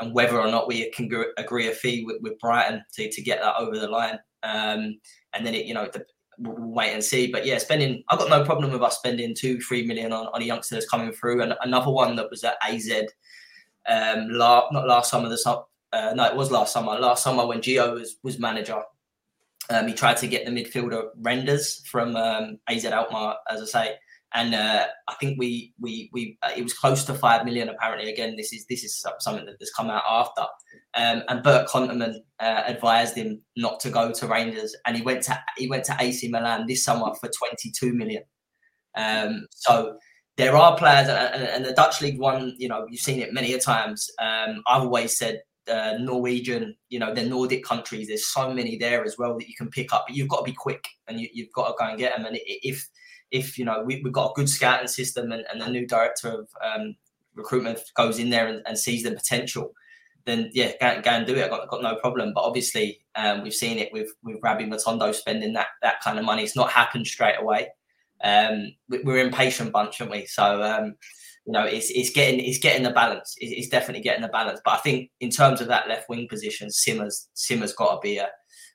and whether or not we can agree a fee with, with Brighton to, to get that over the line. Um, and then it, you know, the, we'll wait and see. But yeah, spending I've got no problem with us spending two, three million on, on a youngster that's coming through. And another one that was at AZ um la, not last summer, the uh, no, it was last summer. Last summer when Gio was was manager. Um, he tried to get the midfielder Reijnders from um, AZ Alkmaar, as I say, and uh, I think we we we uh, it was close to five million. Apparently, again, this is this is something that has come out after. Um, and Bert Konterman uh, advised him not to go to Rangers, and he went to he went to AC Milan this summer for twenty two million. Um, so there are players, and, and, the Dutch League One, you know, you've seen it many a times. Um, I've always said uh, Norwegian, you know, the Nordic countries. There's so many there as well that you can pick up, but you've got to be quick and you, have got to go and get them. And if if you know we, have got a good scouting system and, and the new director of um, recruitment goes in there and, and, sees the potential, then yeah, go, go and do it. I've got, got no problem. But obviously, um, we've seen it with with Rabbi Matondo spending that that kind of money. It's not happened straight away. Um, we're impatient bunch, aren't we? So um, you know, it's it's getting it's getting the balance. It's, definitely getting the balance. But I think in terms of that left wing position, Sima's Sima's got to be a,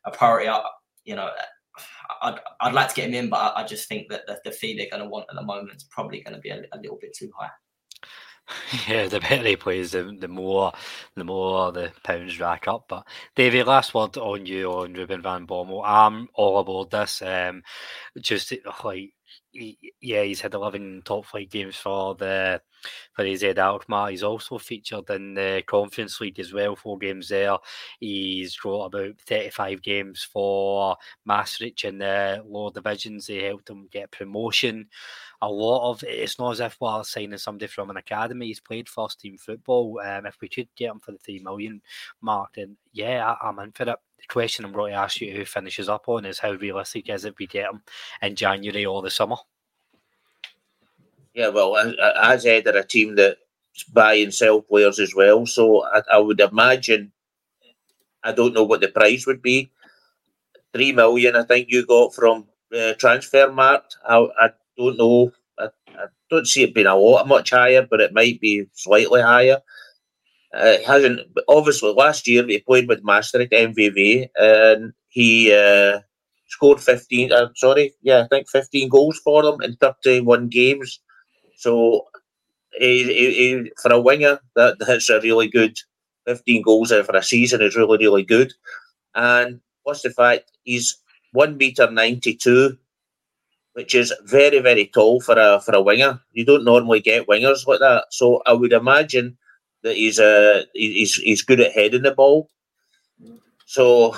a priority. You know, I'd, I'd like to get him in, but I, I just think that the, the fee they're going to want at the moment is probably going to be a, a little bit too high.
Yeah, the better he plays, the, the more the more the pounds rack up. But Davey, last word on you on Ruben Van Bommel. I'm all aboard this. Um, just like he, yeah, he's had 11 top flight games for the for AZ Alkmaar. He's also featured in the Conference League as well, four games there. He's got about 35 games for Maastricht in the lower divisions. They helped him get promotion. A lot of it's not as if we're signing somebody from an academy. He's played first team football. Um, if we could get him for the three million mark, then yeah, I, I'm in for it the question I'm going to ask you who finishes up on is how realistic is it we get him in January or the summer?
Yeah, well, as head of a team that buy and sell players as well, so I, I would imagine. I don't know what the price would be. Three million, I think you got from uh, Transfermarkt. I, I don't know. I, I don't see it being a lot much higher, but it might be slightly higher. Uh, hasn't obviously last year he played with Maastricht MVV and he uh, scored 15 uh, sorry yeah I think 15 goals for them in 31 games. So he, he, he, for a winger that that's a really good 15 goals for a season is really really good. And what's the fact he's 1 meter 92 which is very very tall for a for a winger. You don't normally get wingers like that. So I would imagine that he's uh, he's he's good at heading the ball. So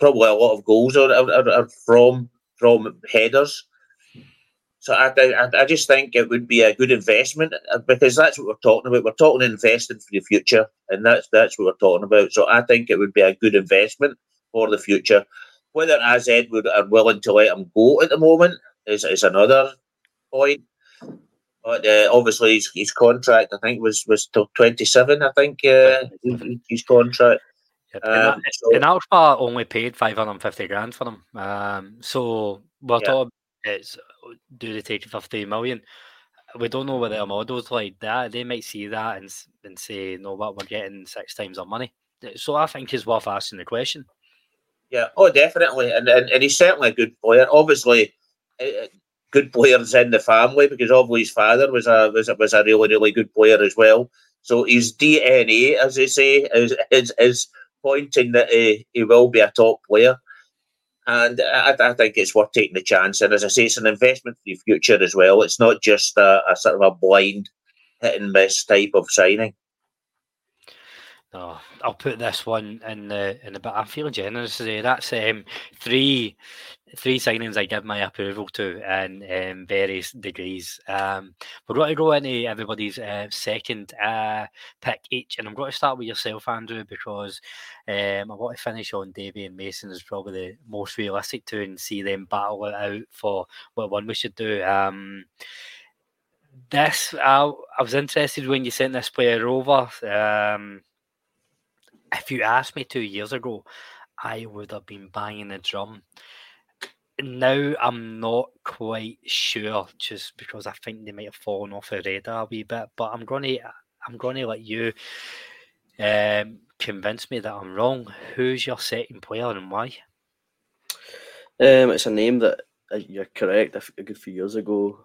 probably a lot of goals are, are, are from from headers. So I, I, I just think it would be a good investment uh, because that's what we're talking about. We're talking investing for the future, and that's that's what we're talking about. So I think it would be a good investment for the future. Whether AZ would are willing to let him go at the moment is, is another point. But uh, obviously, his, his contract, I think, was was till twenty seven. I think uh, his contract.
Um, so, and Alkmaar only paid five hundred and fifty grand for him. Um, so we're yeah. talking it's do they take fifty million? We don't know whether a models like that. They might see that and and say, no, what we're getting six times our money. So I think it's worth asking the question.
Yeah, oh, definitely, and and, and he's certainly a good player. Obviously, good players in the family because obviously his father was a was a, was a really really good player as well. So his DNA, as they say, is is, is pointing that he, he will be a top player. And I, I, think it's worth taking the chance. And as I say, it's an investment for the future as well. It's not just a, a sort of a blind hit and miss type of signing.
No, I'll put this one in the in the. But I'm feeling generous today. That's um, three three signings I give my approval to in um, various degrees. Um, we're going to go into everybody's uh, second uh, pick each, and I'm going to start with yourself, Andrew, because um, I want to finish on Davy and Mason is probably the most realistic to, and see them battle it out for what one we should do. Um, this I, I was interested when you sent this player over. Um, if you asked me two years ago, I would have been banging the drum. Now I'm not quite sure, just because I think they might have fallen off the radar a wee bit. But I'm gonna, I'm gonna let you um, convince me that I'm wrong. Who's your second player and why?
Um, it's a name that uh, you're correct. A good few years ago,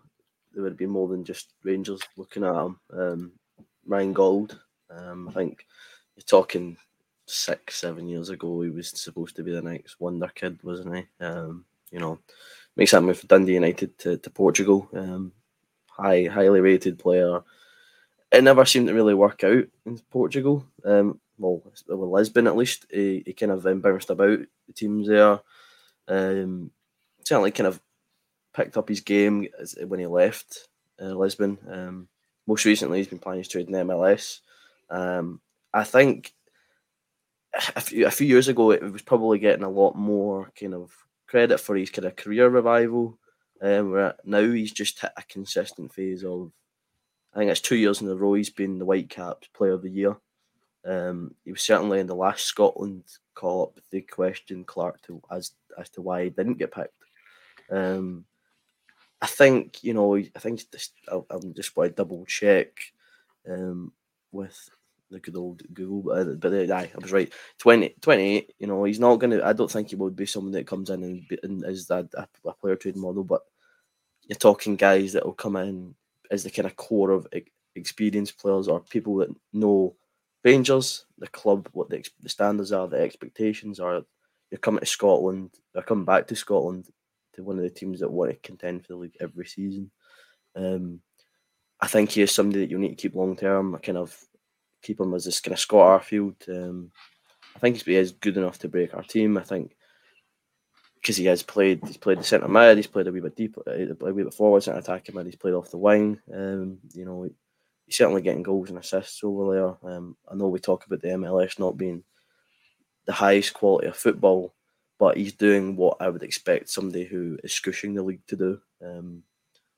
there would be more than just Rangers looking at him. Um, Ryan Gauld, Um, I think you're talking six, seven years ago, he was supposed to be the next wonder kid, wasn't he? Um, you know, makes that move for Dundee United to, to Portugal. Um, high, highly rated player. It never seemed to really work out in Portugal. Um, well, with Lisbon at least, he, he kind of bounced about the teams there. Um, certainly, kind of picked up his game when he left uh, Lisbon. Um, most recently, he's been playing his trade in MLS. Um, I think a few, a few years ago, it was probably getting a lot more kind of credit for his kind of career revival. Um, where now he's just hit a consistent phase of, I think it's two years in a row he's been the Whitecaps Player of the Year. Um, he was certainly in the last Scotland call up. They question Clarke to, as as to why he didn't get picked. Um, I think you know. I think just, I'm just want to double check um, with the good old Google, but, uh, but uh, I was right. 20, 28, you know, he's not going to, I don't think he would be someone that comes in and, and is a, a, a player trade model, but you're talking guys that will come in as the kind of core of experienced players or people that know Rangers, the club, what the, the standards are, the expectations are. You're coming to Scotland, they're coming back to Scotland to one of the teams that want to contend for the league every season. Um, I think he is somebody that you need to keep long term. I kind of keep him as this kind of Scott Arfield. Um, I think he's he is good enough to break our team. I think because he has played, he's played the centre mid, he's played a wee bit deeper, a wee bit forward, centre attacking mid, he's played off the wing. Um, you know, he's certainly getting goals and assists over there. Um, I know we talk about the MLS not being the highest quality of football, but he's doing what I would expect somebody who is scushing the league to do. Um,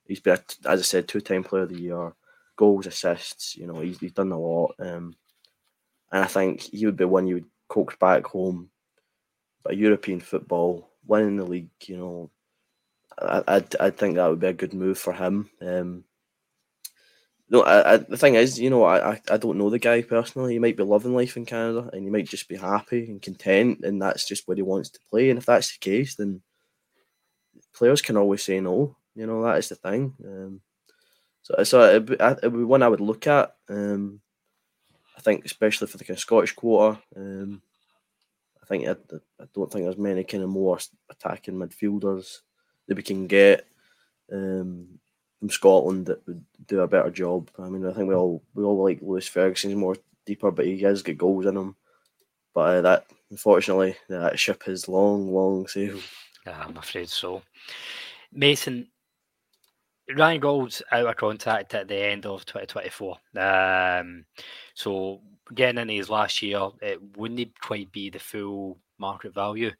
he's been, as I said, two-time Player of the Year goals, assists. You know, he's, he's done a lot. Um, and I think he would be one you would coax back home. But European football, winning the league, you know, I, I, I think that would be a good move for him. Um, no, I, I, the thing is, you know, I, I don't know the guy personally. He might be loving life in Canada, and he might just be happy and content, and that's just where he wants to play. And if that's the case, then players can always say no. You know, that is the thing. Um, so, so it would, it would be one I would look at. Um, I think, especially for the kind of Scottish quarter. Um, I think I, I don't think there's many kind of more attacking midfielders that we can get um, from Scotland that would do a better job. I mean, I think we all we all like Lewis Ferguson's more deeper, but he has got goals in him. But uh, that, unfortunately, that ship has long, long sailed.
Yeah, I'm afraid so. Mason, Ryan Gauld's out of contract at the end of 2024. Um, so getting into his last year, it wouldn't quite be the full market value.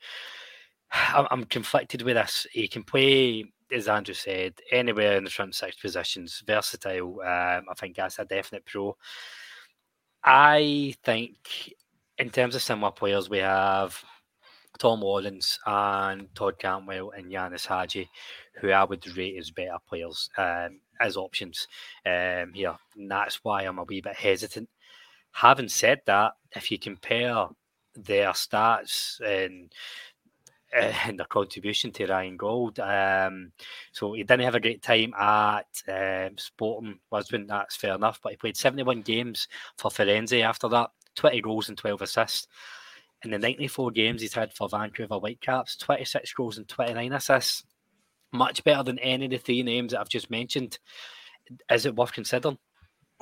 I'm conflicted with this. He can play, as Andrew said, anywhere in the front six positions, versatile. Um, I think that's a definite pro. I think, in terms of similar players, we have Tom Lawrence and Todd Cantwell and Ianis Hagi, who I would rate as better players um, as options um, here. And that's why I'm a wee bit hesitant. Having said that, if you compare their stats and and their contribution to Ryan Gauld. Um, so he didn't have a great time at um, Sporting Lisbon, that's fair enough, but he played 71 games for Farense after that, 20 goals and 12 assists in the 94 games he's had for Vancouver Whitecaps, 26 goals and 29 assists. Much better than any of the three names that I've just mentioned. Is it worth considering?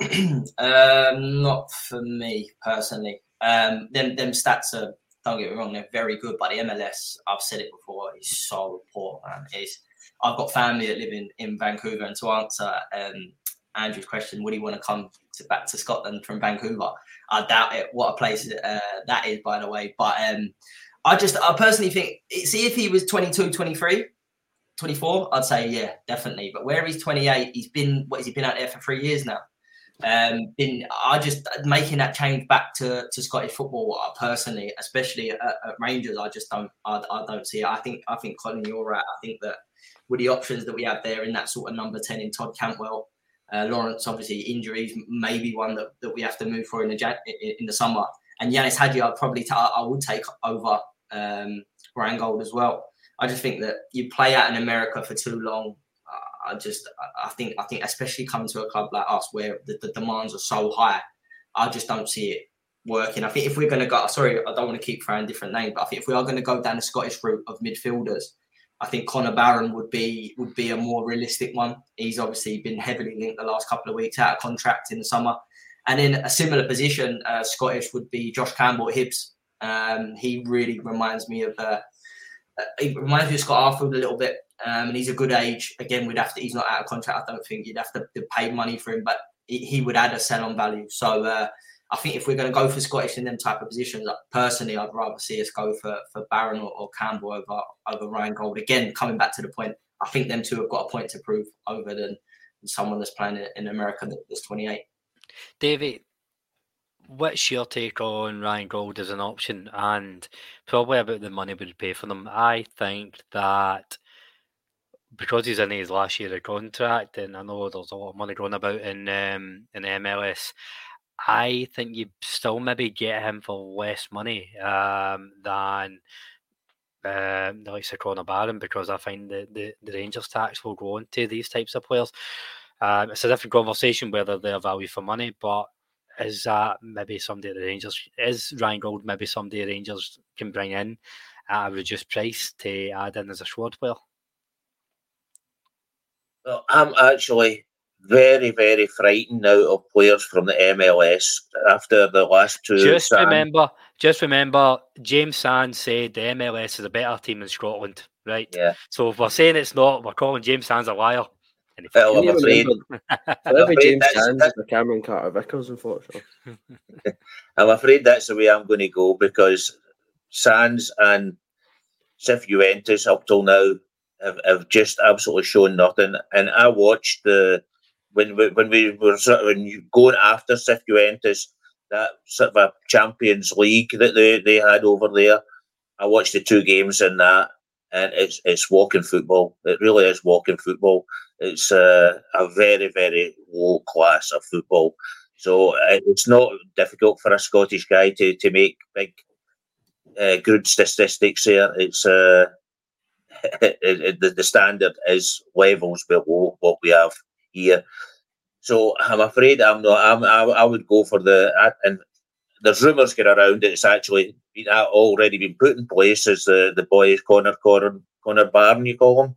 um, not for me personally. Um, them them stats are don't get me wrong, they're very good, but the MLS, I've said it before, is so poor, man. Is I've got family that live in, in Vancouver, and to answer um, Andrew's question, would he want to come to, back to Scotland from Vancouver? I doubt it. What a place uh, that is, by the way. But um, I just, I personally think, see, if he was 22, 23, 24, I'd say, yeah, definitely. But where he's 28, he's been, what has he been out there for three years now? Um, been, I just making that change back to, to Scottish football uh, personally, especially at, at Rangers. I just don't, I, I, don't see it. I think, I think Colin, you're right. I think that with the options that we have there in that sort of number 10 in Todd Cantwell, uh, Lawrence, obviously, injuries may be one that, that we have to move for in the in the summer. And Ianis Hagi, I'd probably t- I would take over um, Ryan Gauld as well. I just think that you play out in America for too long. I just I think I think especially coming to a club like us where the, the demands are so high, I just don't see it working. I think if we're going to go, sorry, I don't want to keep throwing different names, but I think if we are going to go down the Scottish route of midfielders, I think Connor Barron would be would be a more realistic one. He's obviously been heavily linked the last couple of weeks out of contract in the summer. And in a similar position, uh, Scottish would be Josh Campbell at Hibs. Um, he really reminds me of uh, he reminds me of Scott Arfield a little bit. Um, and he's a good age. Again, we'd have to. He's not out of contract. I don't think you'd have to, to pay money for him, but he, he would add a sell on value. So uh, I think if we're going to go for Scottish in them type of positions, personally, I'd rather see us go for for Barron or, or Campbell over over Ryan Gauld. Again, coming back to the point, I think them two have got a point to prove over than someone that's playing in America that's 28.
David, what's your take on Ryan Gauld as an option and probably about the money we'd pay for them? I think that because he's in his last year of contract, and I know there's a lot of money going about in um, in MLS. I think you still maybe get him for less money um, than um, the likes of Connor Barron because I find that the, the Rangers tax will go on to these types of players. Um, it's a different conversation whether they're value for money, but is that maybe somebody the Rangers is Ryan Gauld maybe somebody the Rangers can bring in at a reduced price to add in as a squad player?
Well, I'm actually very, very frightened now of players from the MLS after the last two.
Just remember, just remember, James Sands said the MLS is a better team than Scotland, right?
Yeah.
So if we're saying it's not, we're calling James Sands a liar.
Well, I'm afraid, I'm James Sands is the Cameron Carter Vickers, unfortunately.
I'm afraid that's the way I'm going to go because Sands and Cifuentes up till now have, have just absolutely shown nothing. And I watched the when we, when we were sort of going after Juventus, that sort of a Champions League that they, they had over there. I watched the two games in that, and it's it's walking football. It really is walking football. It's uh, a very very low class of football. So uh, it's not difficult for a Scottish guy to to make big uh, good statistics here. It's uh, the, the standard is levels below what we have here. So I'm afraid I'm not. I'm, I, I would go for the and there's rumours get around that it's actually been already been put in place as the the boy Connor Connor Connor Barron you call him.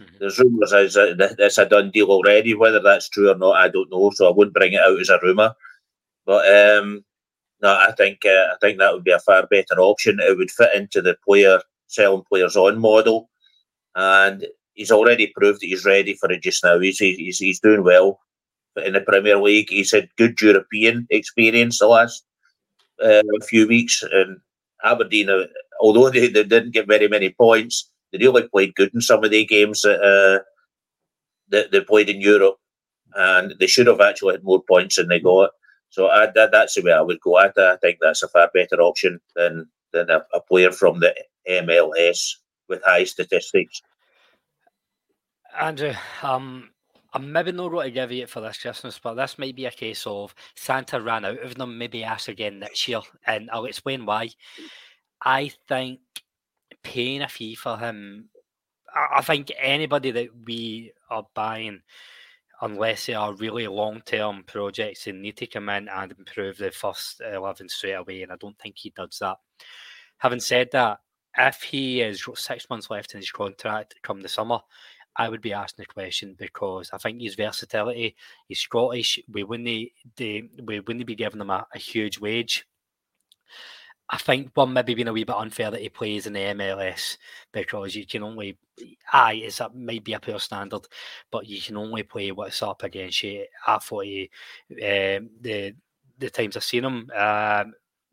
Mm-hmm. There's rumours as that it's a done deal already. Whether that's true or not, I don't know. So I wouldn't bring it out as a rumour. But um, no, I think uh, I think that would be a far better option. It would fit into the player selling players on model, and he's already proved that he's ready for it just now. He's he's, he's doing well in the Premier League. He's had good European experience the last uh, few weeks, and Aberdeen, uh, although they, they didn't get very many points, they really played good in some of the games that, uh, that they played in Europe, and they should have actually had more points than they got. So I, that, that's the way I would go. I, I think that's a far better option than than a, a player from the MLS with high statistics.
Andrew, um, I'm maybe not going to give you it for this Christmas, but this might be a case of Santa ran out of them, maybe ask again next year, and I'll explain why. I think paying a fee for him, I think anybody that we are buying, unless they are really long term projects, they need to come in and improve the first 11 straight away, and I don't think he does that. Having said that, if he has six months left in his contract come the summer, I would be asking the question because I think his versatility, he's Scottish. We wouldn't, they, we wouldn't be giving him a, a huge wage. I think one maybe being a wee bit unfair that he plays in the MLS because you can only, aye, it's a, might be a poor standard, but you can only play what's up against you. I thought he, um, the the times I've seen him, um,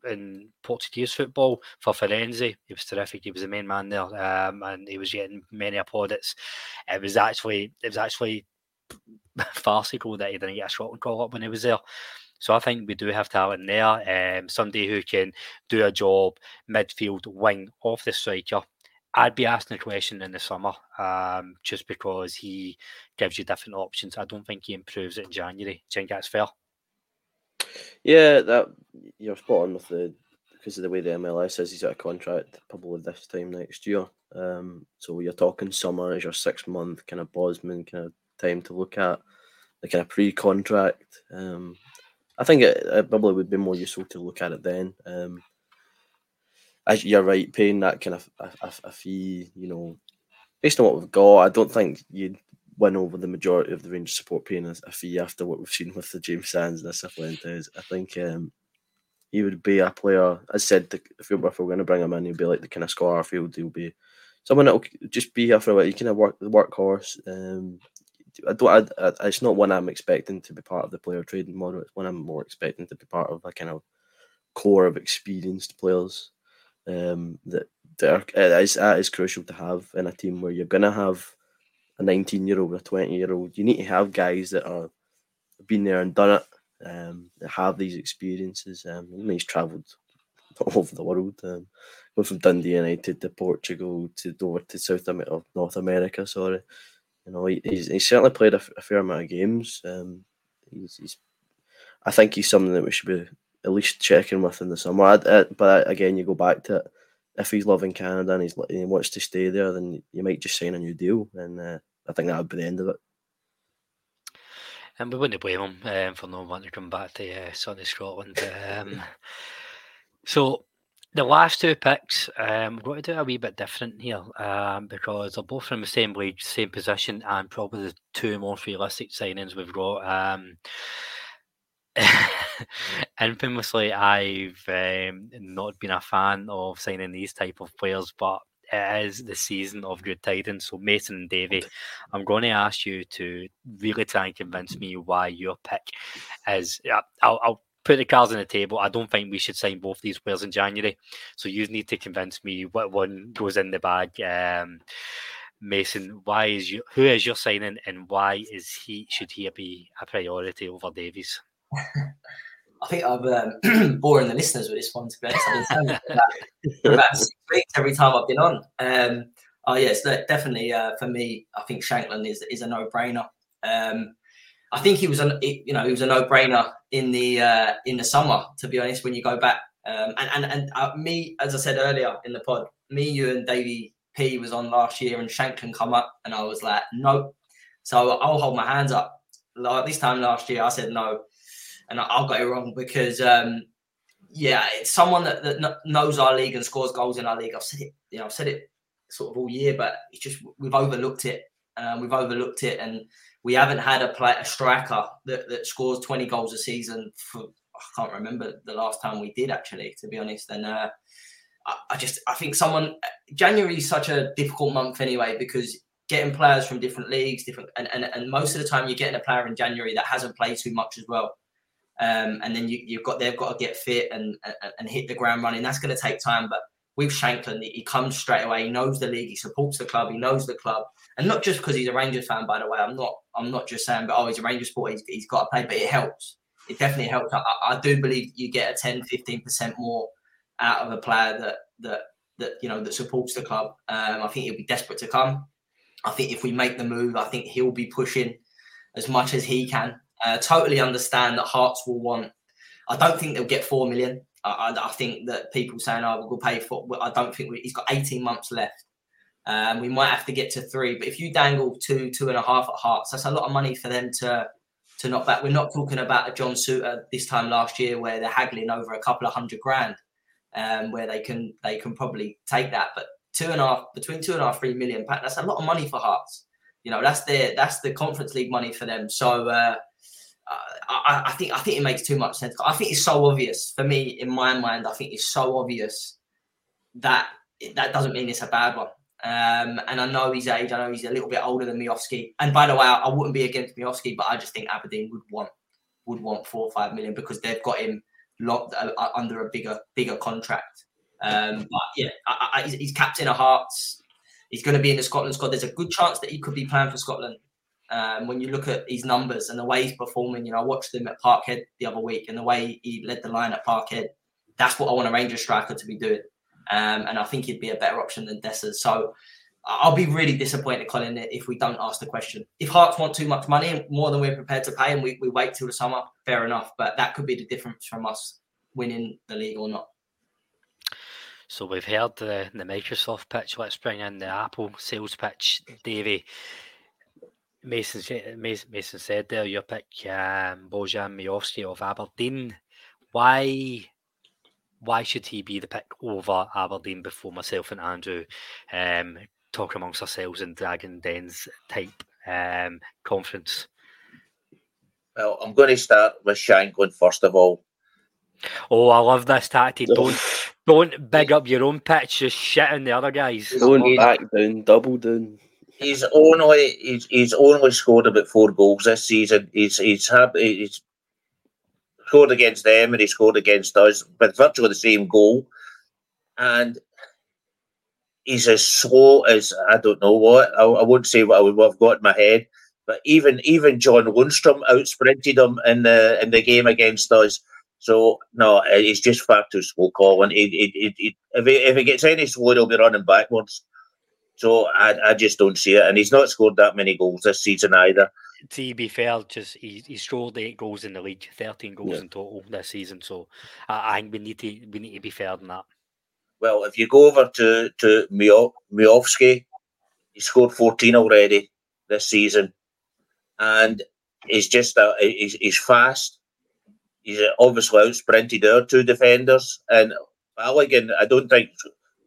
in Portuguese football for Farense. He was terrific. He was the main man there, um, and he was getting many applaudits. It was actually it was actually farcical that he didn't get a Scotland call up when he was there. So I think we do have talent there. Um, somebody who can do a job midfield wing off the striker. I'd be asking the question in the summer, um, just because he gives you different options. I don't think he improves it in January. Do you think that's fair?
Yeah, that you're spot on with the because of the way the MLS is. He's out of contract probably this time next year. Um, so you're talking summer as your six month kind of Bosman kind of time to look at the kind of pre contract. Um, I think it, it, probably would be more useful to look at it then. Um, as you're right, paying that kind of a, a, a, fee, you know, based on what we've got, I don't think you'd win over the majority of the Rangers support paying a, a fee after what we've seen with the James Sands and the Cifuentes. I think um, he would be a player. As said, the, if, we're, going to bring him in, he'll be like the kind of Scott Arfield. He'll be someone that'll just be here for a while. You kind of work the workhorse. Um, I don't. I, I, it's not one I'm expecting to be part of the player trading model. It's one I'm more expecting to be part of a kind of core of experienced players. Um, that that, are, that is that is crucial to have in a team where you're gonna have a 19 year old, a 20 year old. You need to have guys that are been there and done it. Um, that have these experiences. Um, he's travelled all over the world. Um, going from Dundee United to Portugal to to South America, North America. Sorry, you know, he, he's, he's certainly played a, a, fair amount of games. Um, he's, he's, I think he's something that we should be at least checking with in the summer. I, I, but again, you go back to it. If he's loving Canada and he's he wants to stay there, then you might just sign a new deal, and uh, I think that would be the end of it.
And we wouldn't blame him um, for not wanting to come back to uh, sunny Scotland. Um, so the last two picks, um, we're going to do a wee bit different here um, because they're both from the same league, same position, and probably the two most realistic signings we've got. Um, infamously, I've um, not been a fan of signing these type of players, but it is the season of good tidings. So Mason and Davy, I'm going to ask you to really try and convince me why your pick is. I'll, I'll put the cards on the table. I don't think we should sign both these players in January. So you need to convince me what one goes in the bag. Um, Mason, why is you who is your signing and why is he should he be a priority over Davies?
I think I've um, boring the listeners with this one to be honest. I've been about, six weeks every time I've been on. Um, oh yes, definitely uh, for me. I think Shankland is is a no brainer. Um, I think he was a you know he was a no brainer in the uh, in the summer. To be honest, when you go back um, and and and uh, me, as I said earlier in the pod, me, you, and Davey P was on last year, and Shankland come up, and I was like, nope. So I'll hold my hands up. Like this time last year, I said no, and I, I got it wrong because um, yeah, it's someone that, that knows our league and scores goals in our league. I've said it, you know, I've said it sort of all year, but it's just we've overlooked it. Um, we've overlooked it, and we haven't had a a striker that, that scores 20 goals a season for I can't remember the last time we did actually, to be honest. And uh, I, I, just I think someone January is such a difficult month anyway because getting players from different leagues, different and, and, and most of the time you're getting a player in January that hasn't played too much as well. Um, and then you, you've got they've got to get fit and, and, and hit the ground running. That's going to take time, but with Shankland, he comes straight away. He knows the league. He supports the club. He knows the club, and not just because he's a Rangers fan. By the way, I'm not. I'm not just saying, but oh, he's a Rangers supporter. He's, he's got to play, but it helps. It definitely helps. I, I do believe you get a 10, 15 percent more out of a player that that that you know that supports the club. Um, I think he'll be desperate to come. I think if we make the move, I think he'll be pushing as much as he can. Uh, totally understand that Hearts will want. I don't think they'll get four million. I, I, think that people saying, "Oh, we'll pay for," I don't think we, he's got 18 months left. Um, we might have to get to three, but if you dangle two, two and a half at Hearts, that's a lot of money for them to to knock back. We're not talking about a John Souttar this time last year where they're haggling over a couple of hundred grand, um, where they can they can probably take that. But two and a half between two and a half, three million, that's a lot of money for Hearts. You know, that's their that's the Conference League money for them. So. Uh, I, I, think I think it makes too much sense. I think it's so obvious for me in my mind. I think it's so obvious that that doesn't mean it's a bad one. Um, and I know his age. I know he's a little bit older than Miovski. And by the way, I, I wouldn't be against Miovski, but I just think Aberdeen would want would want four or five million because they've got him locked uh, uh under a bigger bigger contract. Um, but yeah, I, I, he's, he's captain of Hearts. He's going to be in the Scotland squad. There's a good chance that he could be playing for Scotland. Um, when you look at his numbers and the way he's performing, you know, I watched him at Parkhead the other week and the way he led the line at Parkhead. That's what I want a Ranger striker to be doing. Um, and I think he'd be a better option than Dessers. So I'll be really disappointed, Colin, if we don't ask the question. If Hearts want too much money, more than we're prepared to pay, and we, we wait till the summer, fair enough. But that could be the difference from us winning the league or not.
So we've heard the, the Microsoft pitch. Let's bring in the Apple sales pitch, Davey Mason, Mason said there, your pick, um, Bojan Miovski of Aberdeen. Why why should he be the pick over Aberdeen before myself and Andrew um, talk amongst ourselves in Dragon Dens type um, conference?
Well, I'm going to start with Shankland first of all.
Oh, I love this tactic. Don't don't big up your own pitch, just shit in the other guys.
Don't back down, double down.
He's only he's, he's only scored about four goals this season. He's he's had he's scored against them and he scored against us, but virtually the same goal. And he's as slow as I don't know what. I, I wouldn't say what I would have got in my head, but even even John Lundstram out sprinted him in the in the game against us. So no, he's just far too slow, Colin. If he if he gets any slower, he'll be running backwards. So I, I just don't see it, and he's not scored that many goals this season either.
To be fair, just he, he scored eight goals in the league, thirteen goals yeah. in total this season. So I, I think we need to we need to be fair than that.
Well, if you go over to to Miovski, he scored 14 already this season, and he's just a, he's, he's fast. He's obviously out sprinted our two defenders, and Balogun. I don't think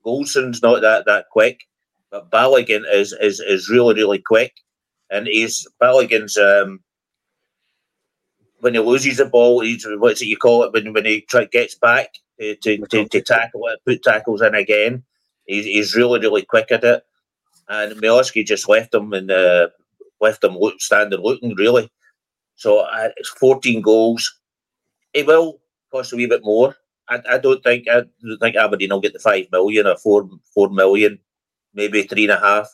Goldson's not that that quick, but Balogun is is is really really quick, and he's Balogun's um, when he loses the ball, he's what's it you call it when when he try, gets back to, to, to, to tackle it, put tackles in again. He's, he's really, really quick at it. And Miovski just left him and uh, left him look, standing looking, really. So uh, it's 14 goals. It will cost a wee bit more. I, I don't think I don't think Aberdeen will get the five million or four four million, maybe three and a half.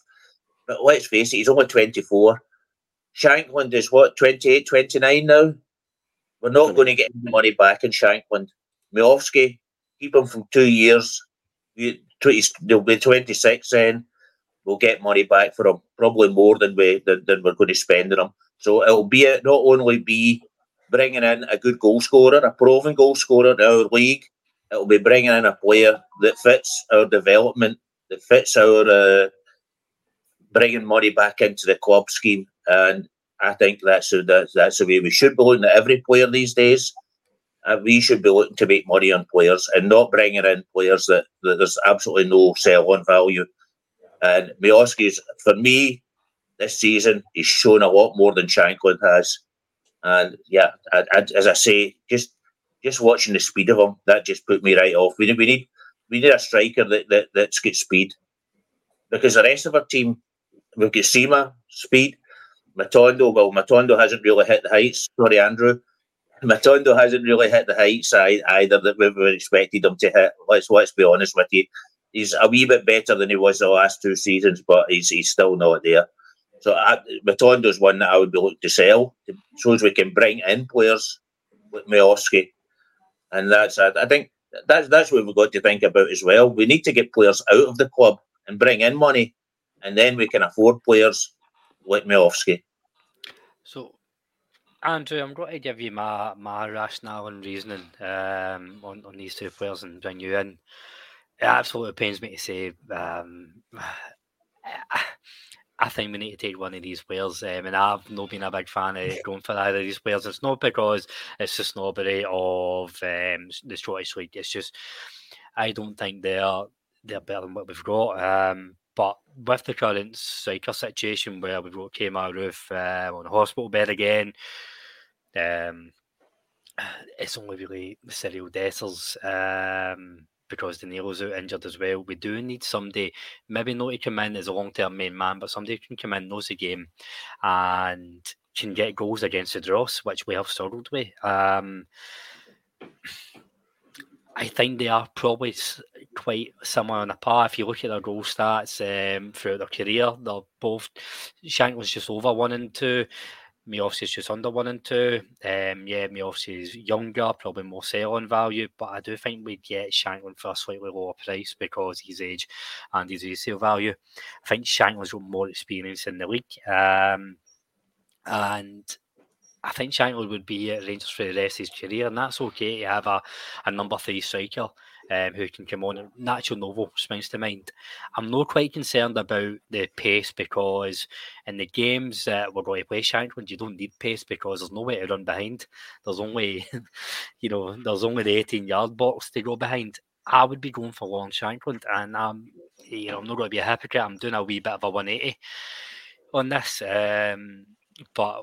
But let's face it, he's only 24. Shankland is what, 28, 29 now? We're not going to get any money back in Shankland. Miovski, keep him from two years. He'll be 26 then. We'll get money back for him, probably more than we than, than we're going to spend on him. So it'll be not only be bringing in a good goal scorer, a proven goal scorer in our league. It'll be bringing in a player that fits our development, that fits our uh, bringing money back into the club scheme. And I think that's that's that's the way we should be looking at every player these days uh, we should be looking to make money on players and not bringing in players that, that there's absolutely no sell on value. And Miovski's, for me, this season, he's shown a lot more than Shankland has. And yeah, I, I, as I say, just just watching the speed of him, that just put me right off. We we need we need a striker that, that that's got speed. Because the rest of our team, we've got Sima, speed, Matondo, well, Matondo hasn't really hit the heights. Sorry, Andrew. Matondo hasn't really hit the heights either that we were expected him to hit. Let's let's be honest with you. He's a wee bit better than he was the last two seasons, but he's he's still not there. So I, Matondo's one that I would be looking to sell, so as we can bring in players with Miovski, and that's I, I think that's that's what we've got to think about as well. We need to get players out of the club and bring in money, and then we can afford players like Miovski.
So Andrew, I'm going to give you my my rationale and reasoning um, on, on these two players and bring you in. It absolutely pains me to say. Um, I think we need to take one of these players, um, and I've not been a big fan of going for either of these players. It's not because it's the snobbery of um, the Scottish League. It's just I don't think they're they're better than what we've got. Um, but with the current striker situation where we've got Kemar Roofe uh, on a hospital bed again, um, it's only really Cyriel Dessers um, because Danilo's out injured as well. We do need somebody, maybe not to come in as a long term main man, but somebody can come in, knows the game, and can get goals against the Dross, which we have struggled with. Um, I think they are probably quite similar on a par. If you look at their goal stats um, throughout their career, they're both Shankland's just over one and two. Miovski is just under one and two. Um, yeah, Miovski is younger, probably more selling value, but I do think we'd get Shankland for a slightly lower price because his age and his resale value. I think Shankland's got more experience in the league. Um, and I think Shankland would be at Rangers for the rest of his career, and that's okay to have a, a number three striker um, who can come on. Nacho Novo springs to mind. I'm not quite concerned about the pace because in the games that we're going to play Shankland, you don't need pace because there's nowhere to run behind. There's only, you know, there's only the 18 yard box to go behind. I would be going for Lawrence Shankland, and I'm, you know, I'm not going to be a hypocrite. I'm doing a wee bit of a 180 on this, um, but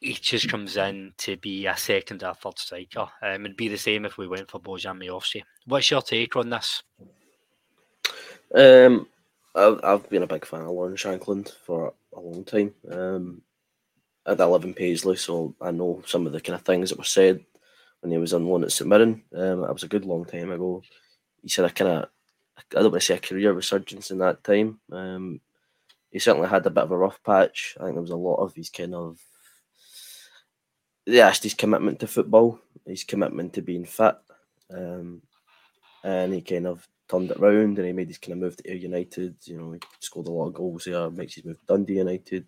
he just comes in to be a second or third striker. Um, it'd be the same if we went for Bojan Miovski. What's your take on this?
Um, I've, I've been a big fan of Lawrence Shankland for a long time. Um, I live in Paisley, so I know some of the kind of things that were said when he was on loan at St Mirren. Um, that was a good long time ago. He said a kind of, I don't want to say a career resurgence in that time. Um, he certainly had a bit of a rough patch. I think there was a lot of these kind of, yeah, his commitment to football, his commitment to being fit, um, and he kind of turned it round and he made his kind of move to United. You know, he scored a lot of goals there, makes his move to Dundee United,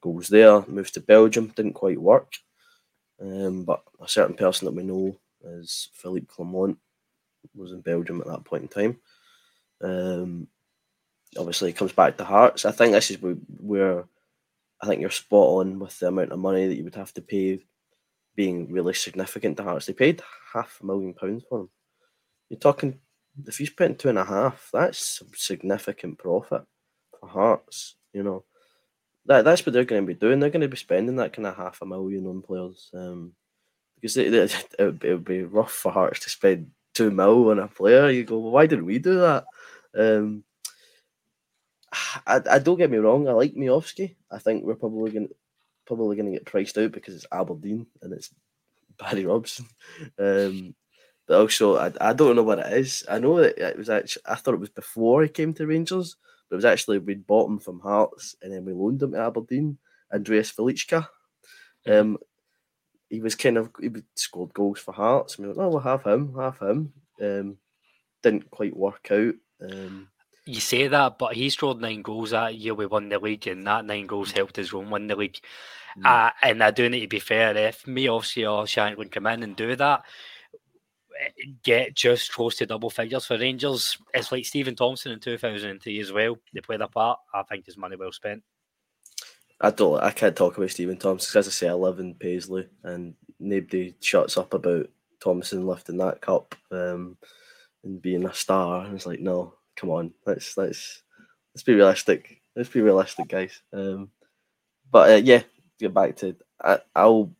goes there, moves to Belgium, didn't quite work. Um, but a certain person that we know is Philippe Clement was in Belgium at that point in time. Um, obviously, he comes back to Hearts. I think this is where I think you're spot on with the amount of money that you would have to pay being really significant to Hearts. They paid half a million pounds for him. You're talking, if you spent two and a half, that's significant profit for Hearts, you know that that's what they're going to be doing. They're going to be spending that kind of half a million on players, um, because it, it, it, would be rough for Hearts to spend two mil on a player. You go, well, why didn't we do that? Um, I, I don't get me wrong. I like Miovski. I think we're probably going probably going to get priced out because it's Aberdeen and it's Barry Robson. Um, but also, I, I don't know what it is. I know that it was actually. I thought it was before he came to Rangers but it was actually we bought him from Hearts and then we loaned him to Aberdeen. Andreas. Mm-hmm. Um, he was kind of he scored goals for Hearts. And we went, oh, we'll have him, have him. Um, didn't quite work out. Um,
you say that, but he scored nine goals that year. We won the league, and that nine goals helped us win the league. Mm. Uh, and I do need to be fair. If Miovski, or Shankland come in and do that, get just close to double figures for Rangers. It's like Stephen Thompson in 2003 as well. They played their part. I think his money well spent.
I don't. I can't talk about Stephen Thompson as I say I live in Paisley and nobody shuts up about Thompson lifting that cup um, and being a star. And it's like, no, come on, let's let's let's be realistic. Let's be realistic, guys. Um, but uh, yeah, get back to I, I'll.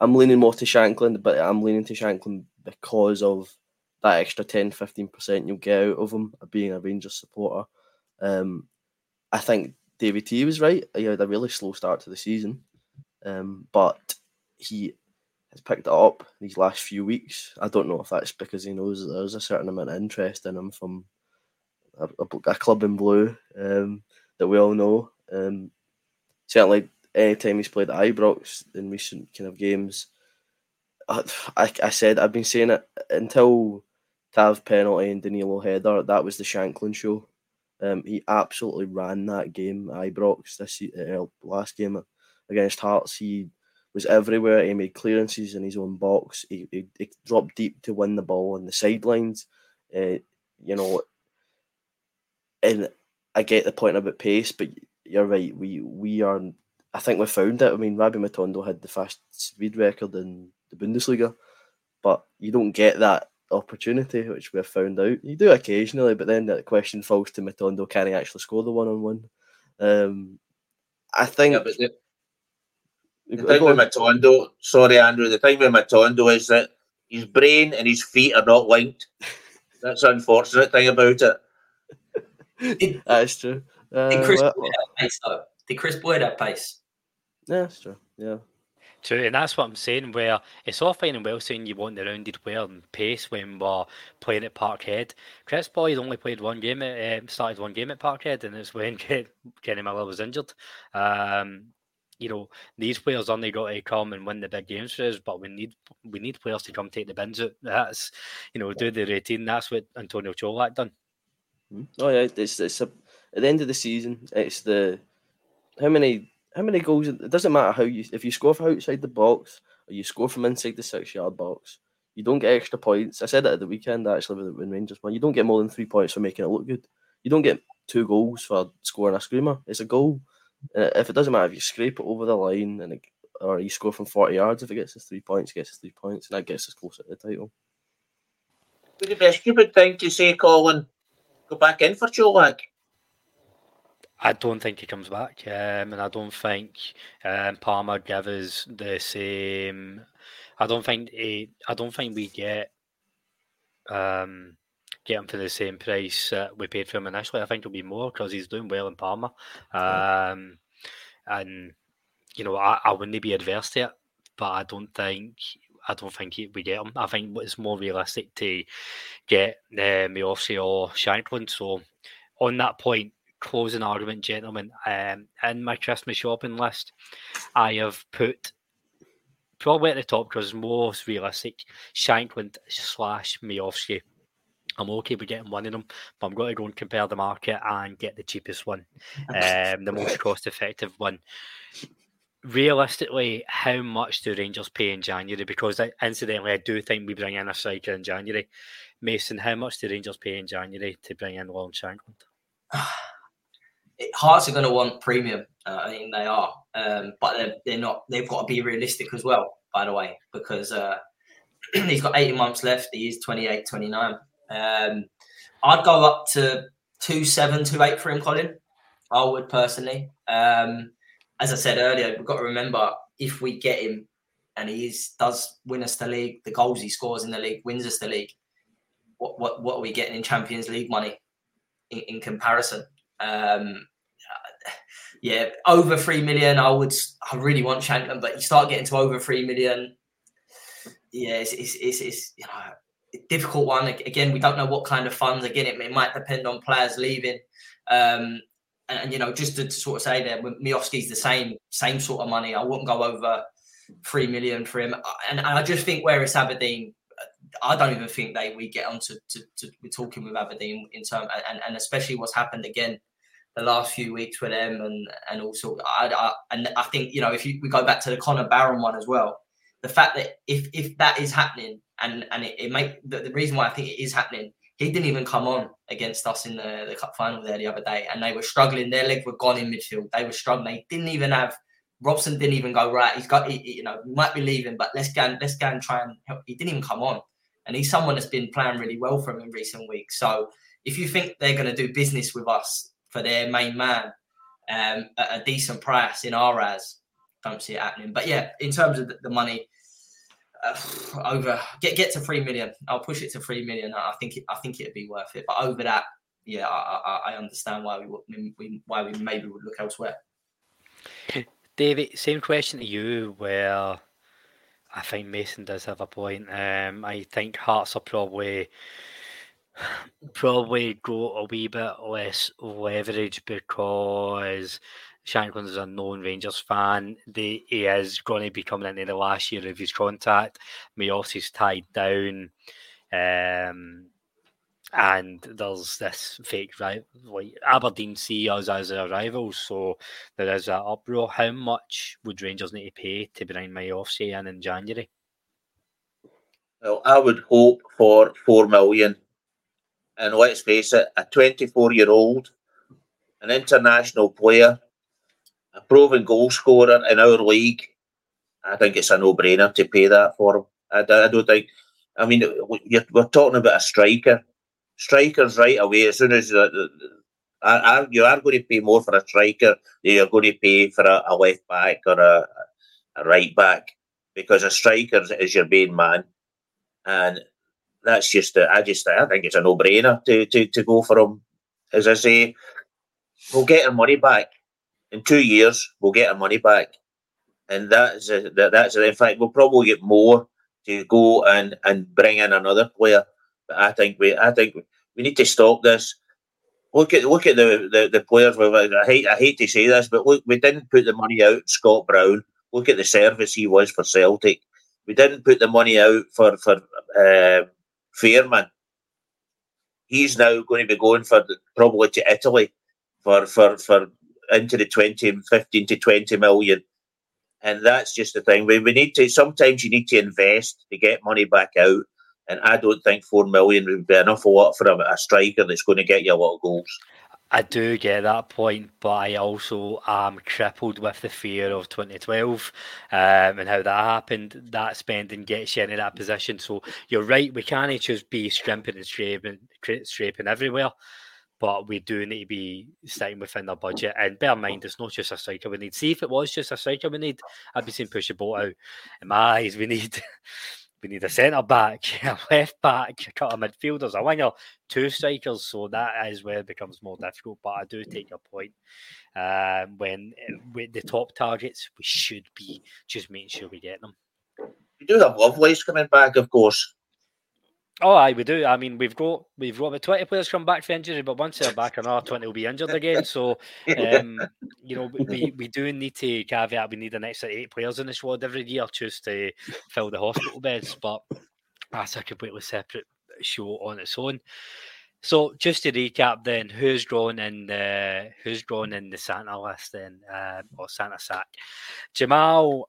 I'm leaning more to Shankland, but I'm leaning to Shankland because of that extra 10 15% you'll get out of him being a Rangers supporter. Um, I think David T was right. He had a really slow start to the season, um, but he has picked it up these last few weeks. I don't know if that's because he knows there's a certain amount of interest in him from a, a, club in blue um, that we all know. Um, certainly, anytime he's played at Ibrox in recent kind of games, I, I said I've been saying it until Tav penalty and Danilo header. That was the Shankland show. Um, he absolutely ran that game. Ibrox this uh, last game against Hearts. He was everywhere. He made clearances in his own box. He, he, he dropped deep to win the ball on the sidelines. Uh, you know, and I get the point about pace, but you're right. We we are. I think we found it. I mean, Rabbi Matondo had the fast speed record in the Bundesliga, but you don't get that opportunity, which we've found out. You do occasionally, but then the question falls to Matondo: can he actually score the one on one? I think.
Yeah, the, the thing with Matondo, sorry, Andrew, the thing with Matondo is that his brain and his feet are not linked. That's the unfortunate thing about
it. That's true. Uh,
did Chris well, Boyd have pace though? Did Kris Boyd have pace?
Yeah, that's true. Yeah.
True, and that's what I'm saying. Where it's all fine and well saying you want the rounded player and pace when we're playing at Parkhead. Kris Boyd only played one game, at, um, started one game at Parkhead, and it's when Kenny Miller was injured. Um, you know, these players only got to come and win the big games for us, but we need we need players to come take the bins out. That's you know, do the routine. That's what Antonio Colak done.
Hmm. Oh yeah, it's it's a, at the end of the season. It's the how many how many goals? It doesn't matter how you if you score from outside the box or you score from inside the six yard box. You don't get extra points. I said it at the weekend actually when Rangers won. You don't get more than three points for making it look good. You don't get two goals for scoring a screamer. It's a goal. if it doesn't matter if you scrape it over the line and it, or you score from forty yards, if it gets us three points, it gets us three points, and that gets us closer to the title.
Would be a stupid thing to say, Colin? Go back in for Colak?
I don't think he comes back, um, and I don't think um, Parma gives the same. I don't think he, I don't think we get um, get him for the same price uh, we paid for him initially. I think it'll be more because he's doing well in Parma, um, and you know I, I wouldn't be adverse to it, but I don't think I don't think we get him. I think it's more realistic to get uh, Miovski or Shankland. So on that point, closing argument, gentlemen. Um, in my Christmas shopping list, I have put probably at the top because most realistic Shankland slash Miovski. I'm okay with getting one of them, but I'm going to go and compare the market and get the cheapest one, um, the most cost effective one. Realistically, how much do Rangers pay in January? Because I, incidentally, I do think we bring in a striker in January. Mason, how much do Rangers pay in January to bring in Lon Shankland?
Hearts are going to want premium. Uh, I mean, they are, um, but they're, they're, not. They've got to be realistic as well. By the way, because uh, he's got 18 months left. He is 28, 29. Um, I'd go up to two seven, two eight for him, Colin. I would personally. Um, as I said earlier, we've got to remember if we get him and he is, does win us the league, the goals he scores in the league wins us the league. What what what are we getting in Champions League money in, in comparison? Um, yeah, over three million. I would. I really want Shankland, but you start getting to over three million. Yeah, it's it's it's, it's you know difficult one. Again, we don't know what kind of funds. Again, it, it might depend on players leaving. Um, and, and, you know, just to, to, sort of say that Miovski's the same same sort of money. I wouldn't go over three million for him. And, and I just think where it's Aberdeen, uh, I don't even think they we get on to, to, to we're talking with Aberdeen in term and, and especially what's happened again the last few weeks with them, and and also I, I and I think you know if you, we go back to the Connor Barron one as well, the fact that if if that is happening and and it, it make the, the reason why I think it is happening, he didn't even come on against us in the, the cup final there the other day, and they were struggling. Their legs were gone in midfield. They were struggling. They didn't even have. Robson didn't even go right. He's got, he, you know, he might be leaving, but let's go and let's go and try and help. He didn't even come on, and he's someone that's been playing really well for him in recent weeks. So if you think they're going to do business with us for their main man um, at a decent price in our as. Don't see it happening. But yeah, in terms of the, the money, uh, over get get to three million. I'll push it to three million. I think it, I think it'd be worth it. But over that, yeah, I, I, I understand why we, we why we maybe would look elsewhere.
David, same question to you. Where I think Mason does have a point. Um, I think Hearts are probably probably go a wee bit less leverage because Shankland is a known Rangers fan. he is going to be coming into the last year of his contract. is tied down. Um, and there's this fake right like Aberdeen see us as a rival, so there is that uproar. How much would Rangers need to pay to bring Miovski in in January?
Well, I would hope for four million and let's face it, a 24 year old, an international player, a proven goal scorer in our league, I think it's a no brainer to pay that for him. I, I don't think, I mean, we're talking about a striker. Strikers right away, as soon as uh, uh, you are going to pay more for a striker than you're going to pay for a, a left back or a, a right back because a striker is your main man. And that's just I just I think it's a no brainer to, to to go for him. As I say, we'll get our money back in two years. We'll get our money back, and that's a, that, that's a, in fact we'll probably get more to go and and bring in another player. But I think we I think we need to stop this. Look at look at the, the, the players. I hate I hate to say this, but look, we didn't put the money out. Scott Brown. Look at the service he was for Celtic. We didn't put the money out for for uh, Fairman. He's now going to be going for probably to Italy for for for into the 20, 15 to 20 million. And that's just the thing. We, we need to, sometimes you need to invest to get money back out. And I don't think 4 million would be enough a lot for a, a striker that's going to get you a lot of goals.
I do get that point, but I also am crippled with the fear of 2012 um, and how that happened. That spending gets you into that position. So you're right, we can't just be scrimping and scraping, scraping everywhere, but we do need to be staying within our budget. And bear in mind, it's not just a striker we need. See, if it was just a striker we need, I'd be saying push the boat out. In my eyes, we need. we need a centre back, a left back, a couple of midfielders, a winger, two strikers. So that is where it becomes more difficult. But I do take your point. Um, when eh, with the top targets, we should be just making sure we get them.
We do have Lovelace coming back, of course.
Oh, aye, we do. I mean, we've got we've got about twenty players come back for injury, but once they're back, another twenty will be injured again. So, um, you know, we, we do need to caveat we need an extra eight players in the squad every year just to fill the hospital beds. But that's a completely separate show on its own. So, just to recap, then, who's drawn in the who's drawn in the Santa list then, uh, or Santa sack? Jamal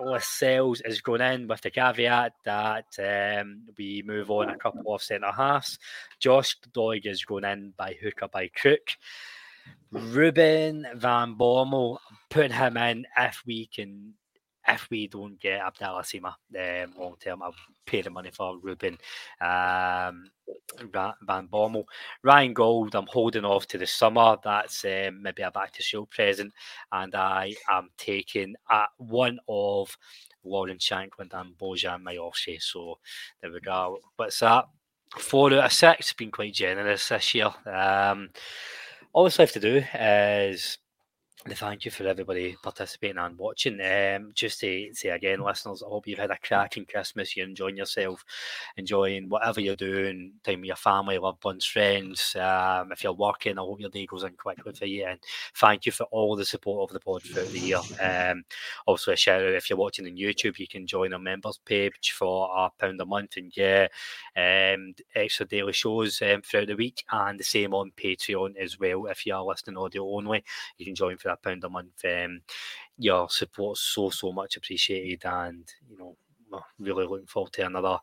Lascelles is going in with the caveat that um, we move on a couple of centre halves. Josh Doig is going in by hook or by crook. Ruben Van Bommel, putting him in if we can if we don't get Abdallah Sima um, long term, I'll pay the money for Ruben um, Van Bommel. Ryan Gauld, I'm holding off to the summer. That's um, maybe a back to show present. And I am taking at one of Lawrence Shankland and Bojan Miovski. So there we go. What's that? Four out of six. Been quite generous this year. Um, all that's left to do is thank you for everybody participating and watching. Um, just to say again, listeners, I hope you've had a cracking Christmas. You're enjoying yourself, enjoying whatever you're doing, time with your family, loved ones, friends. Um, if you're working, I hope your day goes in quickly for you. And thank you for all the support of the pod throughout the year. Um, also, a shout out if you're watching on YouTube, you can join our members page for a pound a month and get um, extra daily shows um, throughout the week, and the same on Patreon as well. If you are listening audio only, you can join for a pound a month. Um, your support so so much appreciated, and you know really looking forward to another,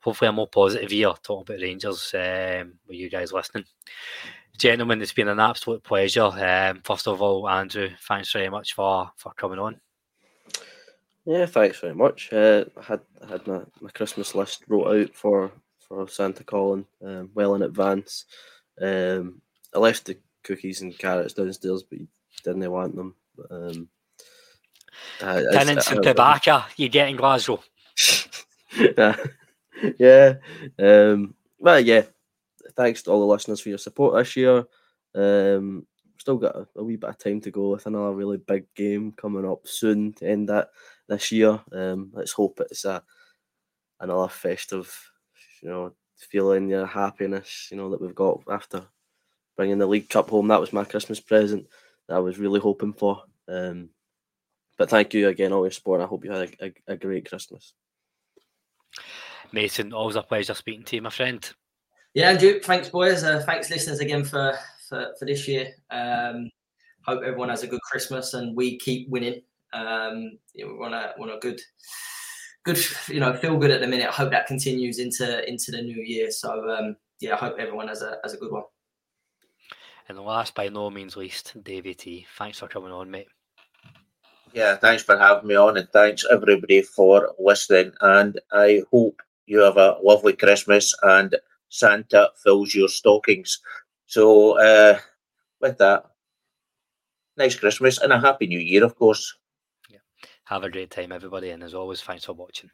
hopefully a more positive year talking about Rangers um, with you guys listening. Gentlemen, it's been an absolute pleasure. Um, first of all, Andrew, thanks very much for for coming on.
Yeah, thanks very much. Uh, I had I had my, my Christmas list wrote out for for Santa Colin um, well in advance. Um, I left the cookies and carrots downstairs, but didn't they want them. Um,
Tennent's and tobacco you get in Glasgow.
yeah. Um, well, yeah. Thanks to all the listeners for your support this year. Um, still got a, a, wee bit of time to go with another really big game coming up soon to end that this year. Um, let's hope it's a another festive, you know, feeling your happiness, you know, that we've got after bringing the League Cup home. That was my Christmas present I was really hoping for. Um, but thank you again, all your support. I hope you had a, a, a great Christmas.
Mason, always a pleasure speaking to you, my friend.
Yeah, Andrew, thanks, boys. Uh, thanks, listeners, again for, for, for this year. Um, hope everyone has a good Christmas and we keep winning. Um, you know, we want a want a good, good, you know, feel good at the minute. I hope that continues into into the new year. So um, yeah, I hope everyone has a has a good one.
And last by no means least, Davey T. Thanks for coming on, mate.
Yeah, thanks for having me on, and thanks everybody for listening. And I hope you have a lovely Christmas and Santa fills your stockings. So, uh, with that, nice Christmas and a happy New Year, of course.
Yeah. Have a great time, everybody, and as always, thanks for watching.